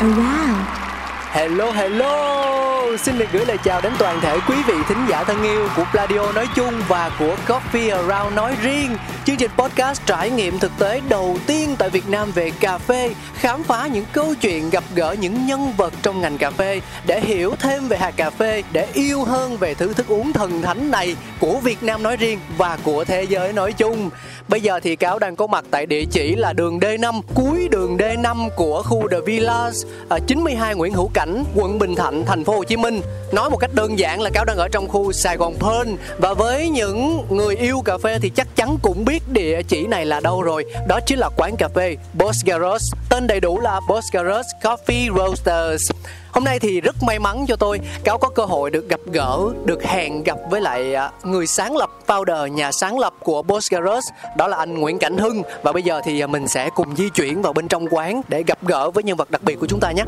around Hello hello Xin được gửi lời chào đến toàn thể quý vị thính giả thân yêu của Pladio nói chung và của Coffee Around nói riêng. Chương trình podcast trải nghiệm thực tế đầu tiên tại Việt Nam về cà phê Khám phá những câu chuyện gặp gỡ những nhân vật trong ngành cà phê Để hiểu thêm về hạt cà phê Để yêu hơn về thứ thức uống thần thánh này Của Việt Nam nói riêng và của thế giới nói chung. Bây giờ thì Cáo đang có mặt tại địa chỉ là đường D5 Cuối đường D5 của khu The Villas à, 92 Nguyễn Hữu Cảnh, quận Bình Thạnh, thành phố Hồ Chí Minh Nói một cách đơn giản là Cáo đang ở trong khu Sài Gòn Pearl. Và với những người yêu cà phê thì chắc chắn cũng biết địa chỉ này là đâu rồi. Đó chính là quán cà phê Boss Tên đầy đủ là Boss Coffee Roasters. Hôm nay thì rất may mắn cho tôi Cáo có cơ hội được gặp gỡ Được hẹn gặp với lại à, người sáng lập Founder, nhà sáng lập của Boss Đó là anh Nguyễn Cảnh Hưng. Và bây giờ thì à, mình sẽ cùng di chuyển vào bên trong quán Để gặp gỡ với nhân vật đặc biệt của chúng ta nhé.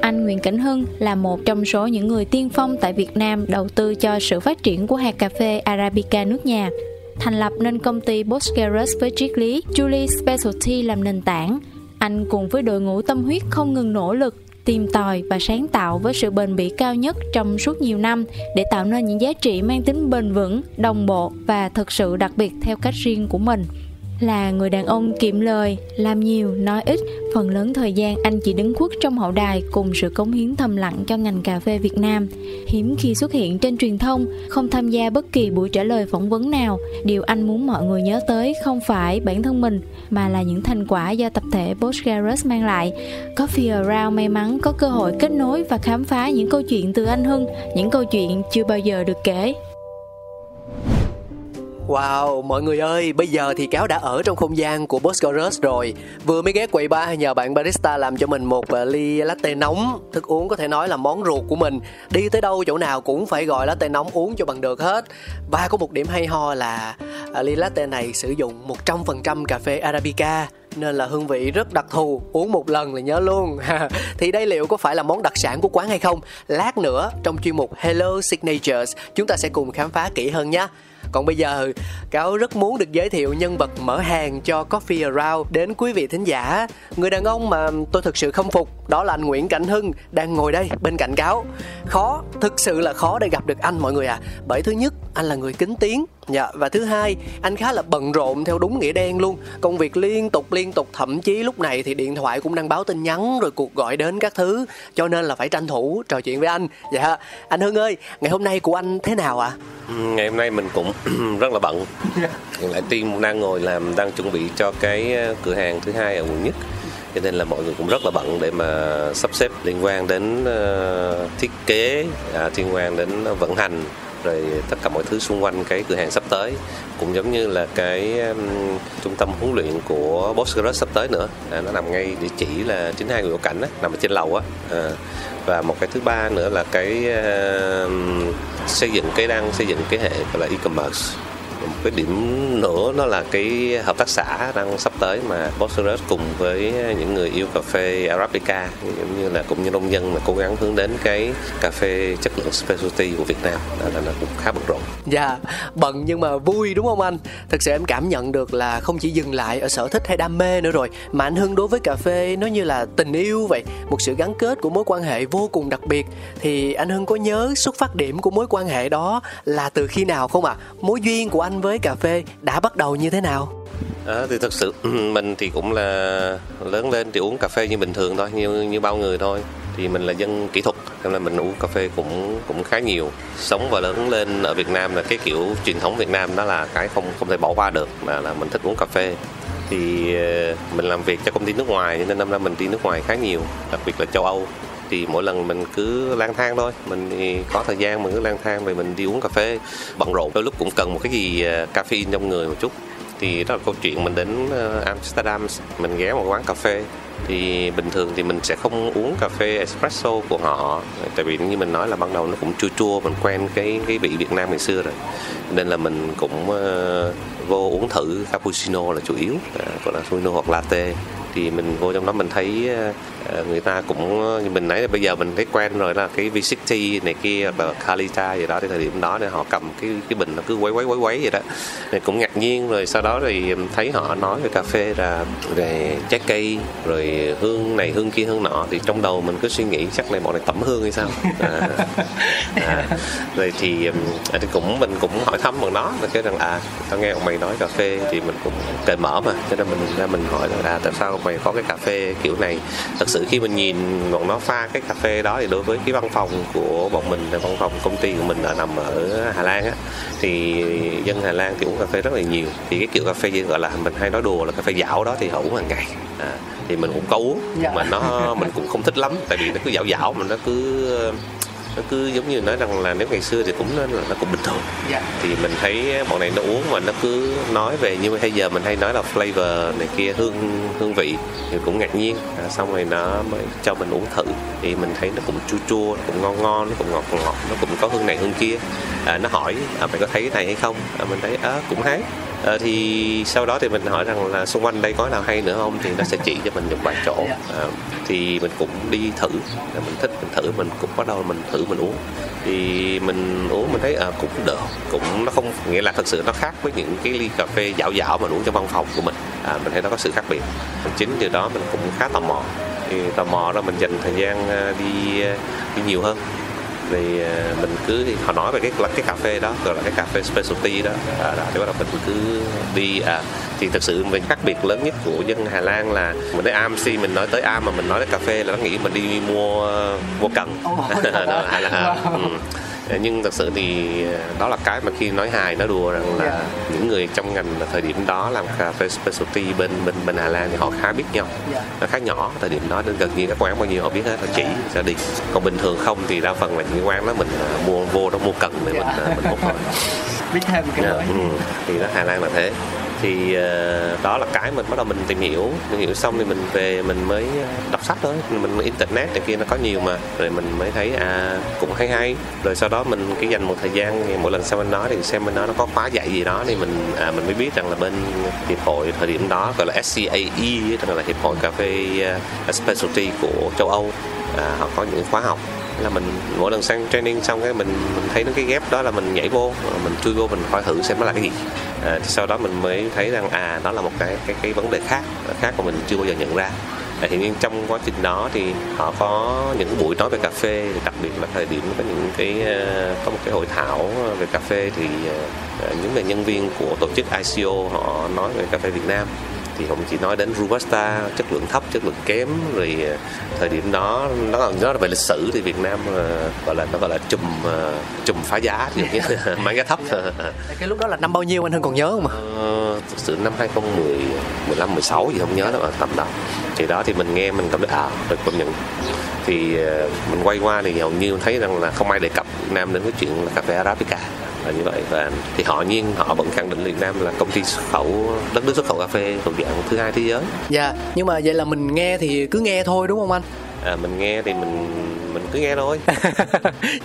Anh Nguyễn Cảnh Hưng là một trong số những người tiên phong tại Việt Nam đầu tư cho sự phát triển của hạt cà phê Arabica nước nhà. Thành lập nên công ty Bosch với triết lý Julie Specialty làm nền tảng. Anh cùng với đội ngũ tâm huyết không ngừng nỗ lực, tìm tòi và sáng tạo với sự bền bỉ cao nhất trong suốt nhiều năm để tạo nên những giá trị mang tính bền vững, đồng bộ và thực sự đặc biệt theo cách riêng của mình là người đàn ông kiệm lời, làm nhiều, nói ít, phần lớn thời gian anh chỉ đứng khuất trong hậu đài cùng sự cống hiến thầm lặng cho ngành cà phê Việt Nam. Hiếm khi xuất hiện trên truyền thông, không tham gia bất kỳ buổi trả lời phỏng vấn nào, điều anh muốn mọi người nhớ tới không phải bản thân mình mà là những thành quả do tập thể Bosch Garage mang lại. Coffee Around may mắn có cơ hội kết nối và khám phá những câu chuyện từ anh Hưng, những câu chuyện chưa bao giờ được kể. Wow, mọi người ơi, bây giờ thì Cáo đã ở trong không gian của Boscorus rồi. Vừa mới ghé quầy bar nhờ bạn barista làm cho mình một ờ, ly latte nóng. Thức uống có thể nói là món ruột của mình. Đi tới đâu chỗ nào cũng phải gọi latte nóng uống cho bằng được hết. Và có một điểm hay ho là ờ, ly latte này sử dụng 100% cà phê Arabica nên là hương vị rất đặc thù. Uống một lần là nhớ luôn. Thì đây liệu có phải là món đặc sản của quán hay không? Lát nữa trong chuyên mục hello signatures chúng ta sẽ cùng khám phá kỹ hơn nhé. Còn bây giờ cáo rất muốn được giới thiệu nhân vật mở hàng cho coffee around đến quý vị thính giả. Người đàn ông mà tôi thực sự khâm phục đó là anh nguyễn cảnh hưng đang ngồi đây bên cạnh cáo. Khó thực sự là khó để gặp được anh mọi người à. Bởi thứ nhất anh là người kính tiếng. Dạ, và thứ hai, anh khá là bận rộn theo đúng nghĩa đen luôn. Công việc liên tục liên liên tục, thậm chí lúc này thì điện thoại cũng đang báo tin nhắn rồi cuộc gọi đến các thứ Cho nên là phải tranh thủ trò chuyện với anh Dạ, anh Hưng ơi, ngày hôm nay của anh thế nào ạ? À? ngày hôm nay mình cũng rất là bận hiện lại team đang ngồi làm đang chuẩn bị cho cái ờ, cửa hàng thứ hai ở quận nhất cho nên là mọi người cũng rất là bận để mà sắp xếp liên quan đến uh, thiết kế à, liên quan đến vận hành rồi tất cả mọi thứ xung quanh cái cửa hàng sắp tới cũng giống như là cái um, trung tâm huấn luyện của Boss Garage sắp tới nữa. À, nó nằm ngay địa chỉ là 92 Nguyễn Hữu Cảnh á, nằm ở trên lầu á. À, và một cái thứ ba nữa là cái uh, xây dựng cái đang xây dựng cái hệ gọi là e-commerce một cái điểm nữa đó là cái hợp tác xã đang sắp tới mà Bosserus cùng với những người yêu cà phê Arabica giống như là cũng như nông dân mà cố gắng hướng đến cái cà phê chất lượng specialty của Việt Nam là nó cũng khá bận rộn. Dạ, bận nhưng mà vui đúng không anh? Thực sự em cảm nhận được là không chỉ dừng lại ở sở thích hay đam mê nữa rồi mà anh Hưng đối với cà phê nó như là tình yêu vậy, một sự gắn kết của mối quan hệ vô cùng đặc biệt. Thì anh Hưng có nhớ xuất phát điểm của mối quan hệ đó là từ khi nào không ạ? À? Mối duyên của anh với cà phê đã bắt đầu như thế nào? À, thì thực sự ừ, mình thì cũng là lớn lên thì uống cà phê như bình thường thôi như như bao người thôi. Thì mình là dân kỹ thuật nên là mình uống cà phê cũng cũng khá nhiều. Sống và lớn lên ở Việt Nam là cái kiểu truyền thống Việt Nam đó là cái không không thể bỏ qua được mà là mình thích uống cà phê. Thì ờ, mình làm việc cho công ty nước ngoài nên năm nay mình đi nước ngoài khá nhiều đặc biệt là châu Âu thì mỗi lần mình cứ lang thang thôi. Mình thì có thời gian mình cứ lang thang rồi mình đi uống cà phê bận rộn. Đôi lúc cũng cần một cái gì à, caffeine trong người một chút. Thì đó là câu chuyện mình đến à, Amsterdam. Mình ghé một quán cà phê. Thì bình thường thì mình sẽ không uống cà phê espresso của họ. Tại vì như mình nói là ban đầu nó cũng chua chua mình quen cái cái vị Việt Nam ngày xưa rồi. Nên là mình cũng uh, vô uống thử cappuccino là chủ yếu uh, còn là cappuccino hoặc latte. Thì mình vô trong đó mình thấy uh, người ta cũng mình nãy bây giờ mình thấy quen rồi là cái V60 này kia hoặc là Kalita gì đó thì thời điểm đó thì họ cầm cái cái bình nó cứ quấy quấy quấy quấy vậy đó. Thì cũng ngạc nhiên rồi sau đó thì thấy họ nói về cà phê là về trái cây rồi hương này hương kia hương nọ thì trong đầu mình cứ suy nghĩ chắc này bọn này tẩm hương hay sao? À, à, rồi thì, um, thì cũng mình cũng hỏi thăm bằng đó là cái rằng à tao nghe ông mày nói cà phê thì mình cũng cởi mở mà cho nên mình ra mình hỏi là à tại sao mày có cái cà phê kiểu này? Thật sự khi mình nhìn bọn nó pha cái cà phê đó thì đối với cái văn phòng của bọn mình văn phòng công ty của mình là nằm ở Hà Lan á thì dân Hà Lan thì uống cà phê rất là nhiều thì cái kiểu cà phê gọi là mình hay nói đùa là cà phê dạo đó thì họ uống hàng ngày à, thì mình cũng có uống Dạ. mà nó mình cũng không thích lắm tại vì nó cứ dạo dạo mà nó cứ nó cứ giống như nói rằng là nếu ngày xưa thì cũng nó, nó cũng bình thường. Dạ. thì mình thấy bọn này nó uống mà nó cứ nói về như bây giờ mình hay nói là flavor này kia hương hương vị thì cũng ngạc nhiên. À, xong rồi nó mới cho mình uống thử. Thì mình thấy nó cũng chua chua nó cũng ngon ngon nó cũng ngọt ngọt nó cũng có hương này hương kia. À, nó hỏi à, mày có thấy cái này hay không? À, mình thấy à, cũng hay Ờ, thì sau đó thì mình hỏi rằng là xung quanh đây có nào hay nữa không thì nó sẽ chỉ cho mình một vài chỗ. À, thì mình cũng đi thử. À, mình thích mình thử mình cũng bắt đầu mình thử mình uống. Thì mình uống mình thấy à, cũng được. Cũng nó không nghĩa là thật sự nó khác với những cái ly cà phê dạo dạo mà uống trong văn phòng của mình. À, mình thấy nó có sự khác biệt. Chính điều đó mình cũng khá tò mò. Thì tò mò đó mình dành thời gian à, đi à, đi nhiều hơn thì à, mình cứ họ nói về cái cái cà phê đó gọi là cái cà phê specialty đó. À, đó, thì bắt đầu mình cứ đi à, thì thực sự mình khác biệt lớn nhất của dân Hà Lan là mình tới AMC mình nói tới Am mà mình nói tới cà phê là nó nghĩ mình đi mua mua cần đó, hay là ừ. Nhưng thật sự thì đó là cái mà khi nói hài nói đùa rằng là những người trong ngành thời điểm đó làm cà phê specialty bên bên bên Hà Lan thì họ khá biết nhau. Dạ. nó khá nhỏ thời điểm đó nên gần như các quán bao nhiêu họ biết hết họ chỉ sẽ đi. Còn bình thường không thì đa phần là những quán đó mình à, mua vô đó mua cần để mình à, mình hút thôi biết thêm cái Dạ, mới ừ. thì đó Hà Lan là thế thì ờ, đó là cái mình bắt đầu mình tìm hiểu. Tìm hiểu xong thì mình về mình mới ờ, đọc sách thôi. Mình internet này kia nó có nhiều mà. Rồi mình mới thấy à cũng hay hay. Rồi sau đó mình cái dành một thời gian thì mỗi lần xem bên đó thì xem bên đó nó có khóa dạy gì đó thì mình à, mình mới biết rằng là bên hiệp hội thời điểm đó gọi là SCAE tức là hiệp hội cà phê uh, specialty của châu Âu à, họ có những khóa học là mình mỗi lần sang training xong cái mình, mình thấy nó cái ghép đó là mình nhảy vô mình chui vô mình coi thử xem nó là cái gì. À, thì sau đó mình mới thấy rằng à đó là một cái cái cái vấn đề khác khác mà mình chưa bao giờ nhận ra. À, hiện nhiên trong quá trình đó thì họ có những buổi nói về cà phê đặc biệt là thời điểm có những cái ờ, có một cái hội thảo về cà phê thì ờ, ờ, những người nhân viên của tổ chức ICO họ nói về cà phê Việt Nam thì không chỉ nói đến robusta chất lượng thấp chất lượng kém rồi ờ, thời điểm đó nó còn nói về lịch sử thì Việt Nam ờ, gọi là nó gọi là chùm ờ, chùm phá giá thì bán giá thấp. Cái lúc đó là năm bao nhiêu anh Hưng còn nhớ không ạ? Ờ, thực sự năm 2010 15 16 gì không nhớ đâu tầm đó. Thì đó thì mình nghe mình cảm thấy à được công nhận. Thì mình quay qua thì hầu như thấy rằng là không ai đề cập Việt Nam đến cái chuyện là cà phê Arabica là như vậy. Và thì họ nhiên họ vẫn khẳng định Việt Nam là công ty xuất khẩu đất nước xuất khẩu cà phê thuộc dạng thứ hai thế giới. Dạ nhưng mà vậy là mình nghe thì cứ nghe thôi đúng không anh? À, mình nghe thì mình mình cứ nghe thôi.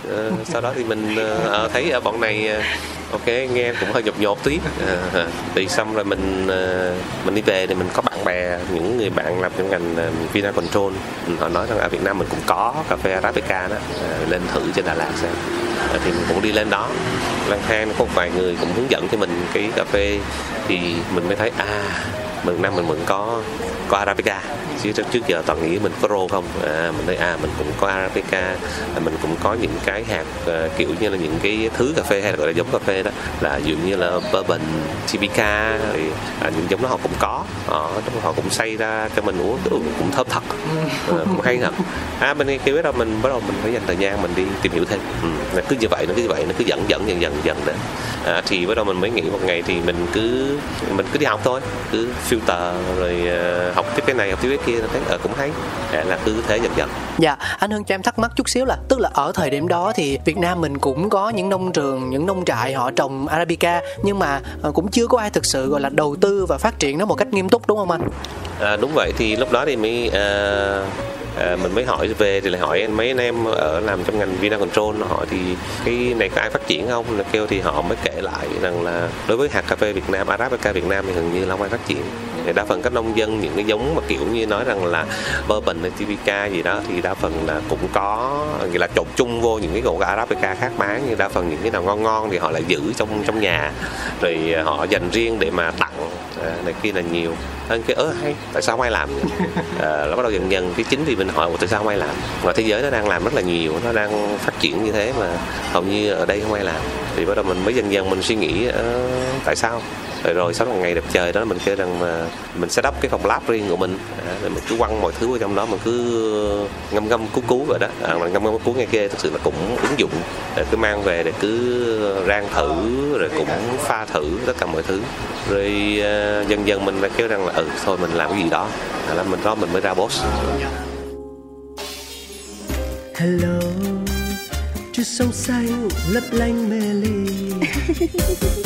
Ờ, sau đó thì mình ờ, thấy ở bọn này ok nghe cũng hơi nhột nhột tí. Thì xong rồi mình mình đi về thì mình có bạn bè những người bạn làm trong ngành Vina Control. Họ nói rằng ở Việt Nam mình cũng có cà phê Arabica đó. Ờ, lên thử trên Đà Lạt xem Ờ, thì mình cũng đi lên đó. Lang thang có một vài người cũng hướng dẫn cho mình cái cà phê. Thì mình mới thấy à mình năm mình vẫn có có arabica. Chứ trước trước giờ toàn nghĩ mình có rô không? À, mình nói à mình cũng có arabica. À, mình cũng có những cái hạt à, kiểu như là những cái thứ cà phê hay là gọi là giống cà phê đó. Là ví dụ như là bourbon Tibica thì à, những giống đó họ cũng có. Ờ, họ, họ cũng xây ra cho mình uống cũng, cũng thơm thật. À, cũng hay thật à mình khi biết đâu mình bắt đầu mình phải dành thời gian mình đi tìm hiểu thêm. Ừ, cứ như vậy nó cứ như vậy nó cứ dẫn dẫn dần dần dần đến à, thì bắt đầu mình mới nghĩ một ngày thì mình cứ mình cứ đi học thôi. Cứ filter rồi uh, học tiếp cái này học tiếp cái kia thấy uh, cũng hay. À, là cứ thế dần dần. Dạ anh hưng cho em thắc mắc chút xíu là tức là ở thời điểm đó thì việt nam mình cũng có những nông trường những nông trại họ trồng arabica nhưng mà uh, cũng chưa có ai thực sự gọi là đầu tư và phát triển nó một cách nghiêm túc đúng không anh? À, đúng vậy thì lúc đó thì mới uh, à, mình mới hỏi về thì lại hỏi mấy anh em ở làm trong ngành Vina Control. Hỏi thì cái này có ai phát triển không? Là kêu thì họ mới kể lại rằng là đối với hạt cà phê Việt Nam Arabica Việt Nam thì gần như là không ai phát triển. Thì đa phần các nông dân những cái giống mà kiểu như nói rằng là bourbon hay Typica gì đó thì đa phần là cũng có nghĩa là trộn chung vô những cái gỗ Arabica khác bán. Nhưng đa phần những cái nào ngon ngon thì họ lại giữ trong trong nhà. Rồi họ dành riêng để mà tặng này kia là nhiều. Anh cái ớ hay tại sao không ai làm à, nó bắt đầu dần dần cái chính vì mình hỏi tại sao không ai làm? Và thế giới nó đang làm rất là nhiều nó đang phát triển như thế mà hầu như ở đây không ai làm. Thì bắt đầu mình mới dần dần mình suy nghĩ uh, tại sao rồi rồi sau một ngày đẹp trời đó mình kêu rằng mà mình set up cái phòng lab riêng của mình. À, rồi mình cứ quăng mọi thứ vào trong đó mình cứ ngâm ngâm cú cú vậy đó. À, mình ngâm ngâm cú nghe kia thực sự là cũng ứng dụng để cứ mang về để cứ rang thử rồi cũng pha thử tất cả mọi thứ. Rồi uh, dần dần mình lại kêu rằng là ừ thôi mình làm cái gì đó. Là mình đó mình mới ra boss. Hello Chút sông xanh lấp lánh mê ly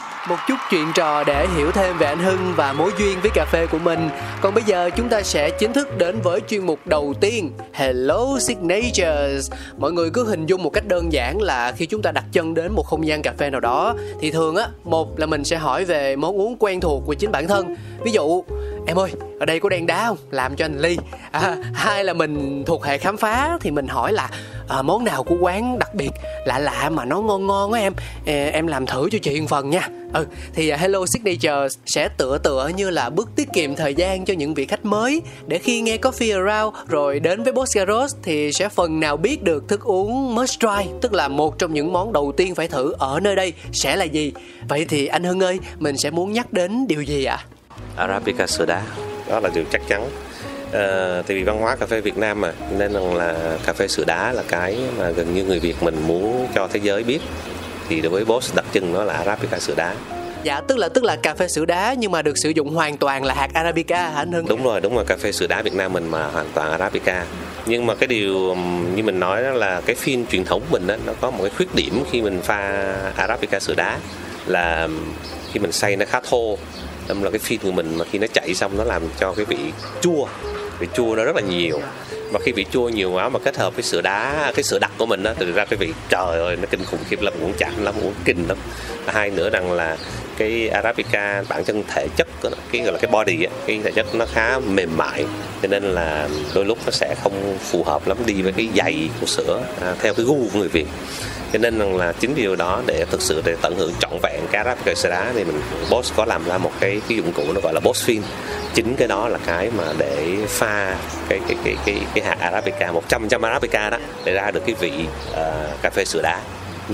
một chút chuyện trò để hiểu thêm về anh Hưng và mối duyên với cà phê của mình. Còn bây giờ chúng ta sẽ chính thức đến với chuyên mục đầu tiên Hello Signatures. Mọi người cứ hình dung một cách đơn giản là khi chúng ta đặt chân đến một không gian cà phê nào đó thì thường á, một là mình sẽ hỏi về món uống quen thuộc của chính bản thân. Ví dụ em ơi ở đây có đen đá không? Làm cho anh ly. À, hai là mình thuộc hệ khám phá thì mình hỏi là à, món nào của quán đặc biệt? Lạ lạ mà nó ngon ngon á em. À, em làm thử cho chị một phần nha. Ừ thì uh, hello signature sẽ tựa tựa như là bước tiết kiệm thời gian cho những vị khách mới. Để khi nghe coffee around rồi đến với boss thì sẽ phần nào biết được thức uống must try tức là một trong những món đầu tiên phải thử ở nơi đây sẽ là gì. Vậy thì anh hưng ơi mình sẽ muốn nhắc đến điều gì ạ? à? Arabica sữa đá đó là điều chắc chắn. À, tại vì văn hóa cà phê Việt Nam mà nên là cà phê sữa đá là cái mà gần như người Việt mình muốn cho thế giới biết. Thì đối với Boss đặc trưng nó là Arabica sữa đá. Dạ tức là tức là cà phê sữa đá nhưng mà được sử dụng hoàn toàn là hạt Arabica hả anh Hưng? Đúng rồi, đúng rồi cà phê sữa đá Việt Nam mình mà hoàn toàn Arabica. Nhưng mà cái điều như mình nói đó là cái phin truyền thống mình đó, nó có một cái khuyết điểm khi mình pha Arabica sữa đá là khi mình xay nó khá thô đâm là cái phin của mình mà khi nó chạy xong nó làm cho cái vị chua. Vị chua nó rất là nhiều. Và khi vị chua nhiều quá mà kết hợp với sữa đá cái sữa đặc của mình đó thì ra cái vị trời ơi nó kinh khủng khiếp lắm uống chạm lắm uống kinh lắm. Hai nữa rằng là cái arabica bản thân thể chất của nó, cái gọi là cái body ấy, cái thể chất nó khá mềm mại. Cho nên là đôi lúc nó sẽ không phù hợp lắm đi với cái dày của sữa à, theo cái gu của người việt cho nên rằng là chính điều đó để thực sự để tận hưởng trọn vẹn cái arabica sữa đá thì mình boss có làm ra một cái cái dụng cụ nó gọi là boss fin chính cái đó là cái mà để pha cái cái cái cái cái hạt arabica 100 trăm arabica đó để ra được cái vị uh, cà phê sữa đá.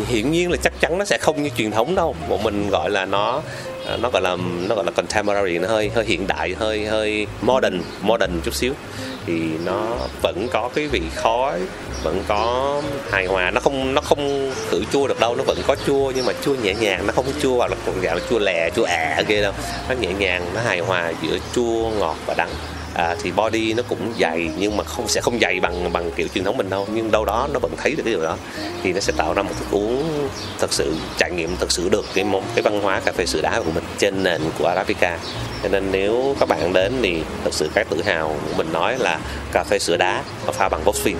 Hiển nhiên là chắc chắn nó sẽ không như truyền thống đâu. Một mình gọi là nó ờ, nó gọi là nó gọi là contemporary nó hơi hơi hiện đại hơi hơi modern modern chút xíu thì nó vẫn có cái vị khói, vẫn có hài hòa. Nó không nó không khử chua được đâu, nó vẫn có chua nhưng mà chua nhẹ nhàng, nó không chua hoặc là dạng là chua lè, chua ẻ kia đâu. Nó nhẹ nhàng, nó hài hòa giữa chua, ngọt và đắng à, thì body nó cũng dày nhưng mà không sẽ không dày bằng bằng kiểu truyền thống mình đâu. Nhưng đâu đó nó vẫn thấy được cái điều đó. Thì nó sẽ tạo ra một thức uống thật sự trải nghiệm thật sự được cái một cái văn hóa cà phê sữa đá của mình trên nền của arabica. Cho nên nếu các bạn đến thì thật sự cái tự hào của mình nói là cà phê sữa đá pha bằng Bosfin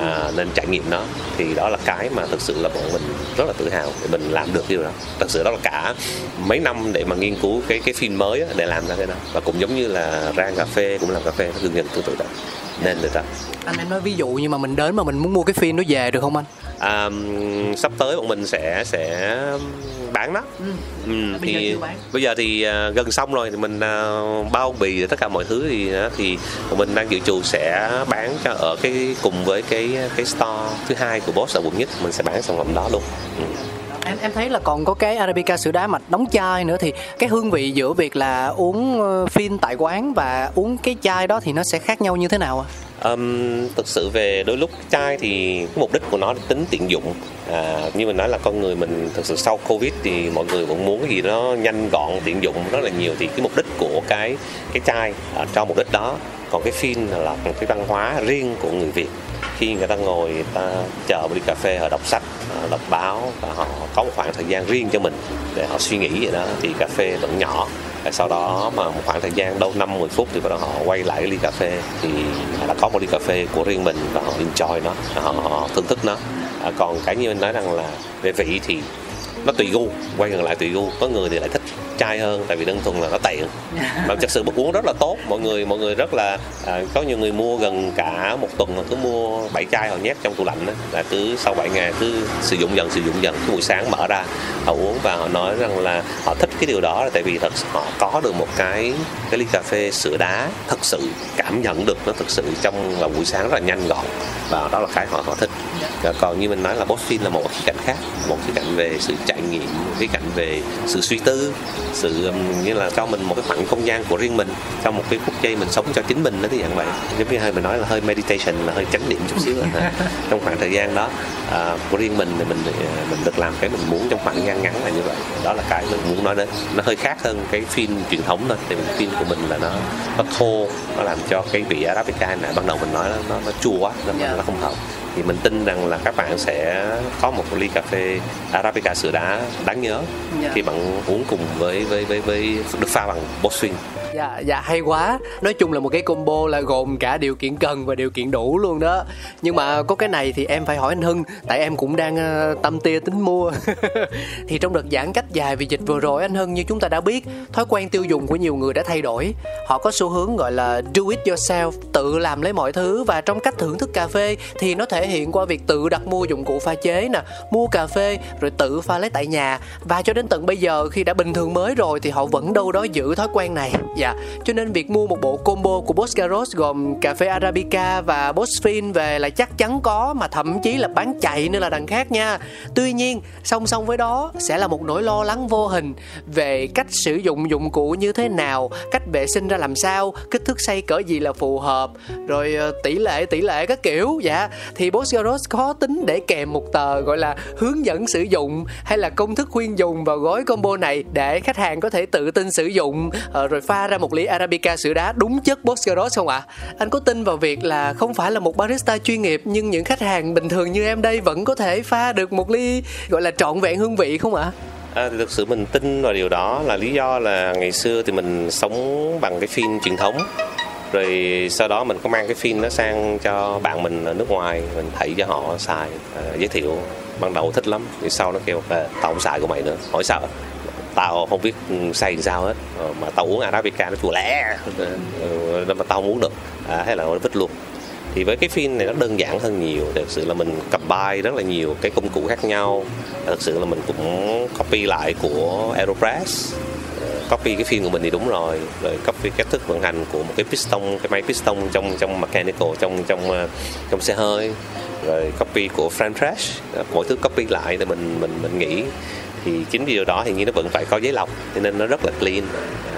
à, nên trải nghiệm nó. Thì đó là cái mà thực sự là bọn mình rất là tự hào để mình làm được điều đó. Thật sự đó là cả mấy năm để mà nghiên cứu cái cái phim mới để làm ra cái đó. Và cũng giống như là rang cà phê cũng làm cà phê nó gần gần tương tự đó nên được đó anh em nói ví dụ nhưng mà mình đến mà mình muốn mua cái phim nó về được không anh? À, sắp tới bọn mình sẽ sẽ bán đó ừ. Ừ, bây thì giờ bây giờ thì uh, gần xong rồi thì mình uh, bao bì tất cả mọi thứ thì uh, thì bọn mình đang dự trù sẽ bán cho ở cái cùng với cái cái store thứ hai của Boss ở quận nhất. Mình sẽ bán sản phẩm đó luôn. Ừ em em thấy là còn có cái arabica sữa đá mạch đóng chai nữa thì cái hương vị giữa việc là uống ờ, phin tại quán và uống cái chai đó thì nó sẽ khác nhau như thế nào ạ? À? Um, thực sự về đôi lúc chai thì mục đích của nó là tính tiện dụng à, như mình nói là con người mình thực sự sau covid thì mọi người vẫn muốn cái gì đó nhanh gọn tiện dụng rất là nhiều thì cái mục đích của cái cái chai à, cho mục đích đó còn cái phin là một cái văn hóa riêng của người việt khi người ta ngồi người ta chờ một ly cà phê họ đọc sách họ đọc báo và họ có một khoảng thời gian riêng cho mình để họ suy nghĩ vậy đó thì cà phê vẫn nhỏ. Và sau đó mà một khoảng thời gian đâu 5 10 phút thì bắt đầu họ quay lại cái ly cà phê thì họ đã có một ly cà phê của riêng mình và họ enjoy nó họ, họ thưởng thức nó. À, còn cái như anh nói rằng là về vị thì nó tùy gu quay ngược lại tùy gu. Có người thì lại thích chai hơn tại vì đơn thuần là nó tiện. Mà thực sự bột uống rất là tốt. Mọi người mọi người rất là à, có nhiều người mua gần cả một tuần mà cứ mua bảy chai họ nhét trong tủ lạnh đó, là cứ sau 7 ngày cứ sử dụng dần sử dụng dần cái buổi sáng mở ra họ uống và họ nói rằng là họ thích cái điều đó. Là tại vì thật họ có được một cái cái ly cà phê sữa đá thật sự cảm nhận được nó thực sự trong vào buổi sáng rất là nhanh gọn và đó là cái họ họ thích. Và còn như mình nói là Bosfin là một khía cạnh khác một khía cạnh về sự trải nghiệm một khía cạnh về sự suy tư sự như là cho mình một cái khoảng không gian của riêng mình trong một cái phút giây mình sống cho chính mình đó thì dạng vậy. Giống như hơi mình nói là hơi meditation là hơi chánh niệm chút xíu là trong khoảng thời gian đó. À, của riêng mình thì mình mình được làm cái mình muốn trong khoảng thời gian ngắn là như vậy. Đó là cái mình muốn nói đến. Nó hơi khác hơn cái phim truyền thống thôi vì phim của mình là nó nó thô nó làm cho cái vị arabica này ban đầu mình nói nó nó chua quá nên yeah. nó không hợp thì mình tin rằng là các bạn sẽ có một ly cà phê arabica sữa đá đáng nhớ yeah. Dạ. khi bạn uống cùng với với với với được pha bằng Boswin dạ dạ hay quá. Nói chung là một cái combo là gồm cả điều kiện cần và điều kiện đủ luôn đó. Nhưng mà có cái này thì em phải hỏi anh hưng tại em cũng đang uh, tâm tia tính mua. Thì trong đợt giãn cách dài vì dịch vừa rồi anh hưng như chúng ta đã biết thói quen tiêu dùng của nhiều người đã thay đổi. Họ có xu hướng gọi là do it yourself tự làm lấy mọi thứ. Và trong cách thưởng thức cà phê thì nó thể hiện qua việc tự đặt mua dụng cụ pha chế nè mua cà phê rồi tự pha lấy tại nhà. Và cho đến tận bây giờ khi đã bình thường mới rồi thì họ vẫn đâu đó giữ thói quen này. Dạ, cho nên việc mua một bộ combo của Boss Garros gồm cà phê Arabica và Boss Fin về là chắc chắn có mà thậm chí là bán chạy nữa là đằng khác nha. Tuy nhiên, song song với đó sẽ là một nỗi lo lắng vô hình về cách sử dụng dụng cụ như thế nào, cách vệ sinh ra làm sao, kích thước xay cỡ gì là phù hợp, rồi ờ, tỷ lệ tỷ lệ các kiểu. Dạ, thì Boss Garros có tính để kèm một tờ gọi là hướng dẫn sử dụng hay là công thức khuyên dùng vào gói combo này để khách hàng có thể tự tin sử dụng ờ, rồi pha ra một ly Arabica sữa đá đúng chất Boscaros không ạ? À? Anh có tin vào việc là không phải là một barista chuyên nghiệp nhưng những khách hàng bình thường như em đây vẫn có thể pha được một ly gọi là trọn vẹn hương vị không ạ? À? À, thì thực sự mình tin vào điều đó là lý do là ngày xưa thì mình sống bằng cái phim truyền thống rồi sau đó mình có mang cái phim nó sang cho bạn mình ở nước ngoài mình thấy cho họ xài à, giới thiệu ban đầu thích lắm thì sau nó kêu à, tao không xài của mày nữa hỏi sao tao không biết say làm sao hết. Ờ, mà tao uống arabica nó chua lẻ. Nên mà tao không uống được. À, hay là nó vứt luôn. Thì với cái phim này nó đơn giản hơn nhiều. Thực sự là mình combine rất là nhiều cái công cụ khác nhau. Thực sự là mình cũng copy lại của Aeropress. Ờ, copy cái phim của mình thì đúng rồi. Rồi copy cách thức vận hành của một cái piston cái máy piston trong trong mechanical trong trong trong xe hơi. Rồi copy của french Fresh mọi thứ copy lại thì mình mình mình nghĩ thì chính vì điều đó thì như nó vẫn phải có giấy lọc cho nên nó rất là clean.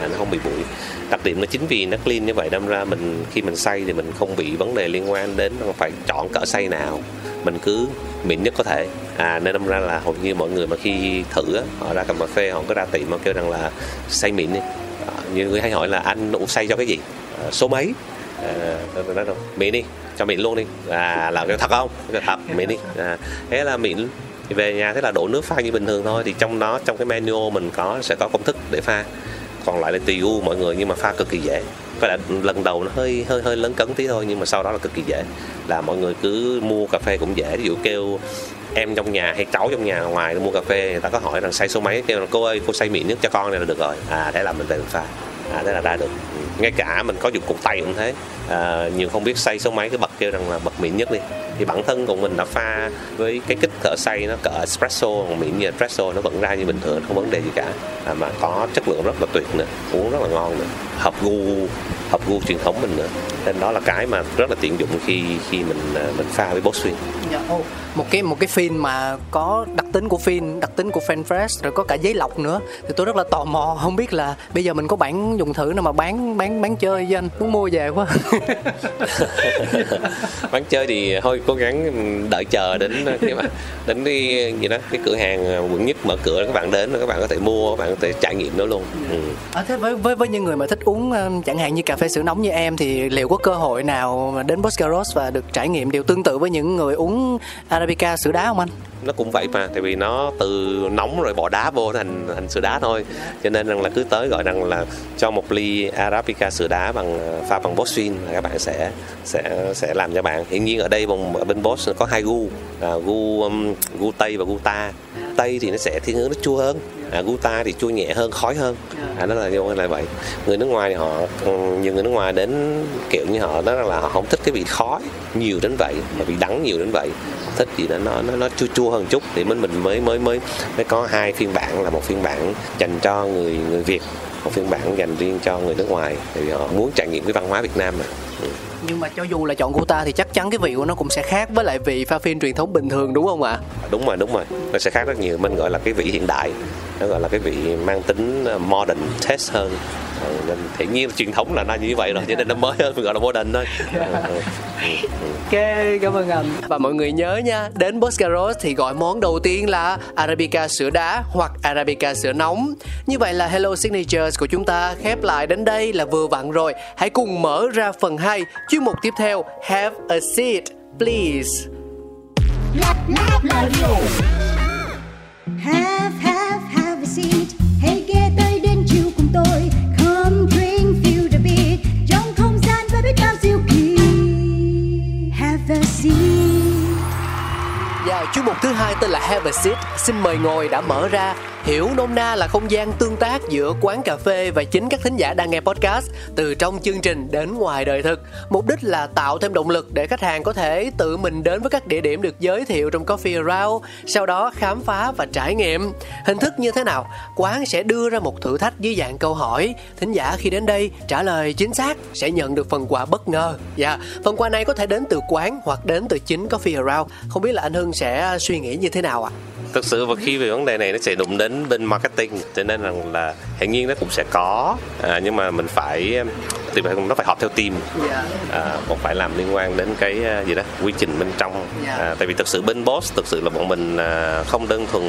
À, nó không bị bụi. Đặc điểm là chính vì nó clean như vậy đâm ra mình khi mình xay thì mình không bị vấn đề liên quan đến phải chọn cỡ xay nào mình cứ mịn nhất có thể. À nên đâm ra là hầu như mọi người mà khi thử họ ra cầm cà phê họ có ra tiệm mà kêu rằng là xay mịn đi. À, như người hay hỏi là anh uống xay cho cái gì? À, số mấy? À, tôi nói đâu? Mịn đi cho mịn luôn đi. À là cái thật không? Cái thật mịn đi. À, thế là mịn thì về nhà thế là đổ nước pha như bình thường thôi. Thì trong đó, trong cái menu mình có, sẽ có công thức để pha. Còn lại là tùy gu mọi người, nhưng mà pha cực kỳ dễ. Có lẽ lần đầu nó hơi hơi hơi lớn cấn tí thôi, nhưng mà sau đó là cực kỳ dễ. Là mọi người cứ mua cà phê cũng dễ. Ví dụ kêu em trong nhà hay cháu trong nhà ngoài mua cà phê, người ta có hỏi rằng say số mấy? Kêu là cô ơi, cô say mịn nước cho con này là được rồi. À thế là mình về mình pha. À thế là ra được. Ừ ngay cả mình có dụng cụ tay cũng thế. À, nhiều không biết xay số mấy cái bật kêu rằng là bật mịn nhất đi. Thì bản thân của mình đã pha với cái kích cỡ xay nó cỡ espresso còn mịn như espresso nó vẫn ra như bình thường không vấn đề gì cả. À, mà có chất lượng rất là tuyệt nữa uống rất là ngon nữa. Hợp gu hợp gu truyền thống mình nữa. Nên đó là cái mà rất là tiện dụng khi khi mình à, mình pha với Boswin Dạ, oh, một cái một cái phim mà có đặc tính của phim đặc tính của fan fresh rồi có cả giấy lọc nữa thì tôi rất là tò mò không biết là bây giờ mình có bản dùng thử nào mà bán bán bán chơi với anh muốn mua về quá bán chơi thì thôi cố gắng đợi chờ đến cái mà đến cái gì đó cái cửa hàng quận nhất mở cửa các bạn đến các bạn có thể mua các bạn có thể trải nghiệm nó luôn ừ. à, thế với với với những người mà thích uống ờ, chẳng hạn như cà phê sữa nóng như em thì liệu có cơ hội nào mà đến Boscaros và được trải nghiệm điều tương tự với những người uống Arabica sữa đá không anh? nó cũng vậy mà tại vì nó từ nóng rồi bỏ đá vô thành thành sữa đá thôi cho nên rằng là cứ tới gọi rằng là cho một ly arabica sữa đá bằng ờ, pha bằng Bosin là các bạn sẽ sẽ sẽ làm cho bạn. Hiển nhiên ở đây vùng ở bên Boss có hai gu à, gu um, gu tây và gu ta. Tây thì nó sẽ thiên hướng nó chua hơn à, gu ta thì chua nhẹ hơn khói hơn. À, nó là như là vậy. Người nước ngoài thì họ nhiều người nước ngoài đến kiểu như họ đó là họ không thích cái vị khói nhiều đến vậy mà bị đắng nhiều đến vậy. Thích gì đó nó nó nó chua chua hơn chút. Thì mình mình mới mới mới mới có hai phiên bản là một phiên bản dành cho người người Việt một phiên bản dành riêng cho người nước ngoài thì họ muốn trải nghiệm cái văn hóa Việt Nam mà ừ. nhưng mà cho dù là chọn Guta thì chắc chắn cái vị của nó cũng sẽ khác với lại vị pha phiên truyền thống bình thường đúng không ạ? Đúng rồi, đúng rồi. Nó sẽ khác rất nhiều. Mình gọi là cái vị hiện đại. Nó gọi là cái vị mang tính ờ, modern taste hơn. Ừ, nên hiển nhiên truyền thống là nó như vậy rồi cho nên nó mới hơn mình gọi là modern thôi. Ok cảm ơn anh. Và mọi người nhớ nha đến Boscaros thì gọi món đầu tiên là Arabica sữa đá hoặc Arabica sữa nóng. Như vậy là Hello Signatures của chúng ta khép lại đến đây là vừa vặn rồi. Hãy cùng mở ra phần 2 chuyên mục tiếp theo. Have a seat please. Have, have, seat Hãy ghé tới đến chiều cùng tôi. Come drink, feel the beat. Trong không gian với biết bao diệu kỳ. Have a seat. Và chuyên mục thứ hai tên là Have a seat. Xin mời ngồi đã mở ra. Hiểu nôm na là không gian tương tác giữa quán cà phê và chính các thính giả đang nghe podcast, từ trong chương trình đến ngoài đời thực. Mục đích là tạo thêm động lực để khách hàng có thể tự mình đến với các địa điểm được giới thiệu trong coffee around, sau đó khám phá và trải nghiệm. Hình thức như thế nào? Quán sẽ đưa ra một thử thách dưới dạng câu hỏi. Thính giả khi đến đây, trả lời chính xác, sẽ nhận được phần quà bất ngờ. Dạ yeah. phần quà này có thể đến từ quán hoặc đến từ chính coffee around. Không biết là anh hưng sẽ suy nghĩ như thế nào ạ? À? thực sự và khi về vấn đề này nó sẽ đụng đến bên marketing cho nên rằng là hiển nhiên nó cũng sẽ có. À, nhưng mà mình phải thì nó phải họp theo team. À, còn phải làm liên quan đến cái à, gì đó quy trình bên trong. À, tại vì thực sự bên boss thực sự là bọn mình à, không đơn thuần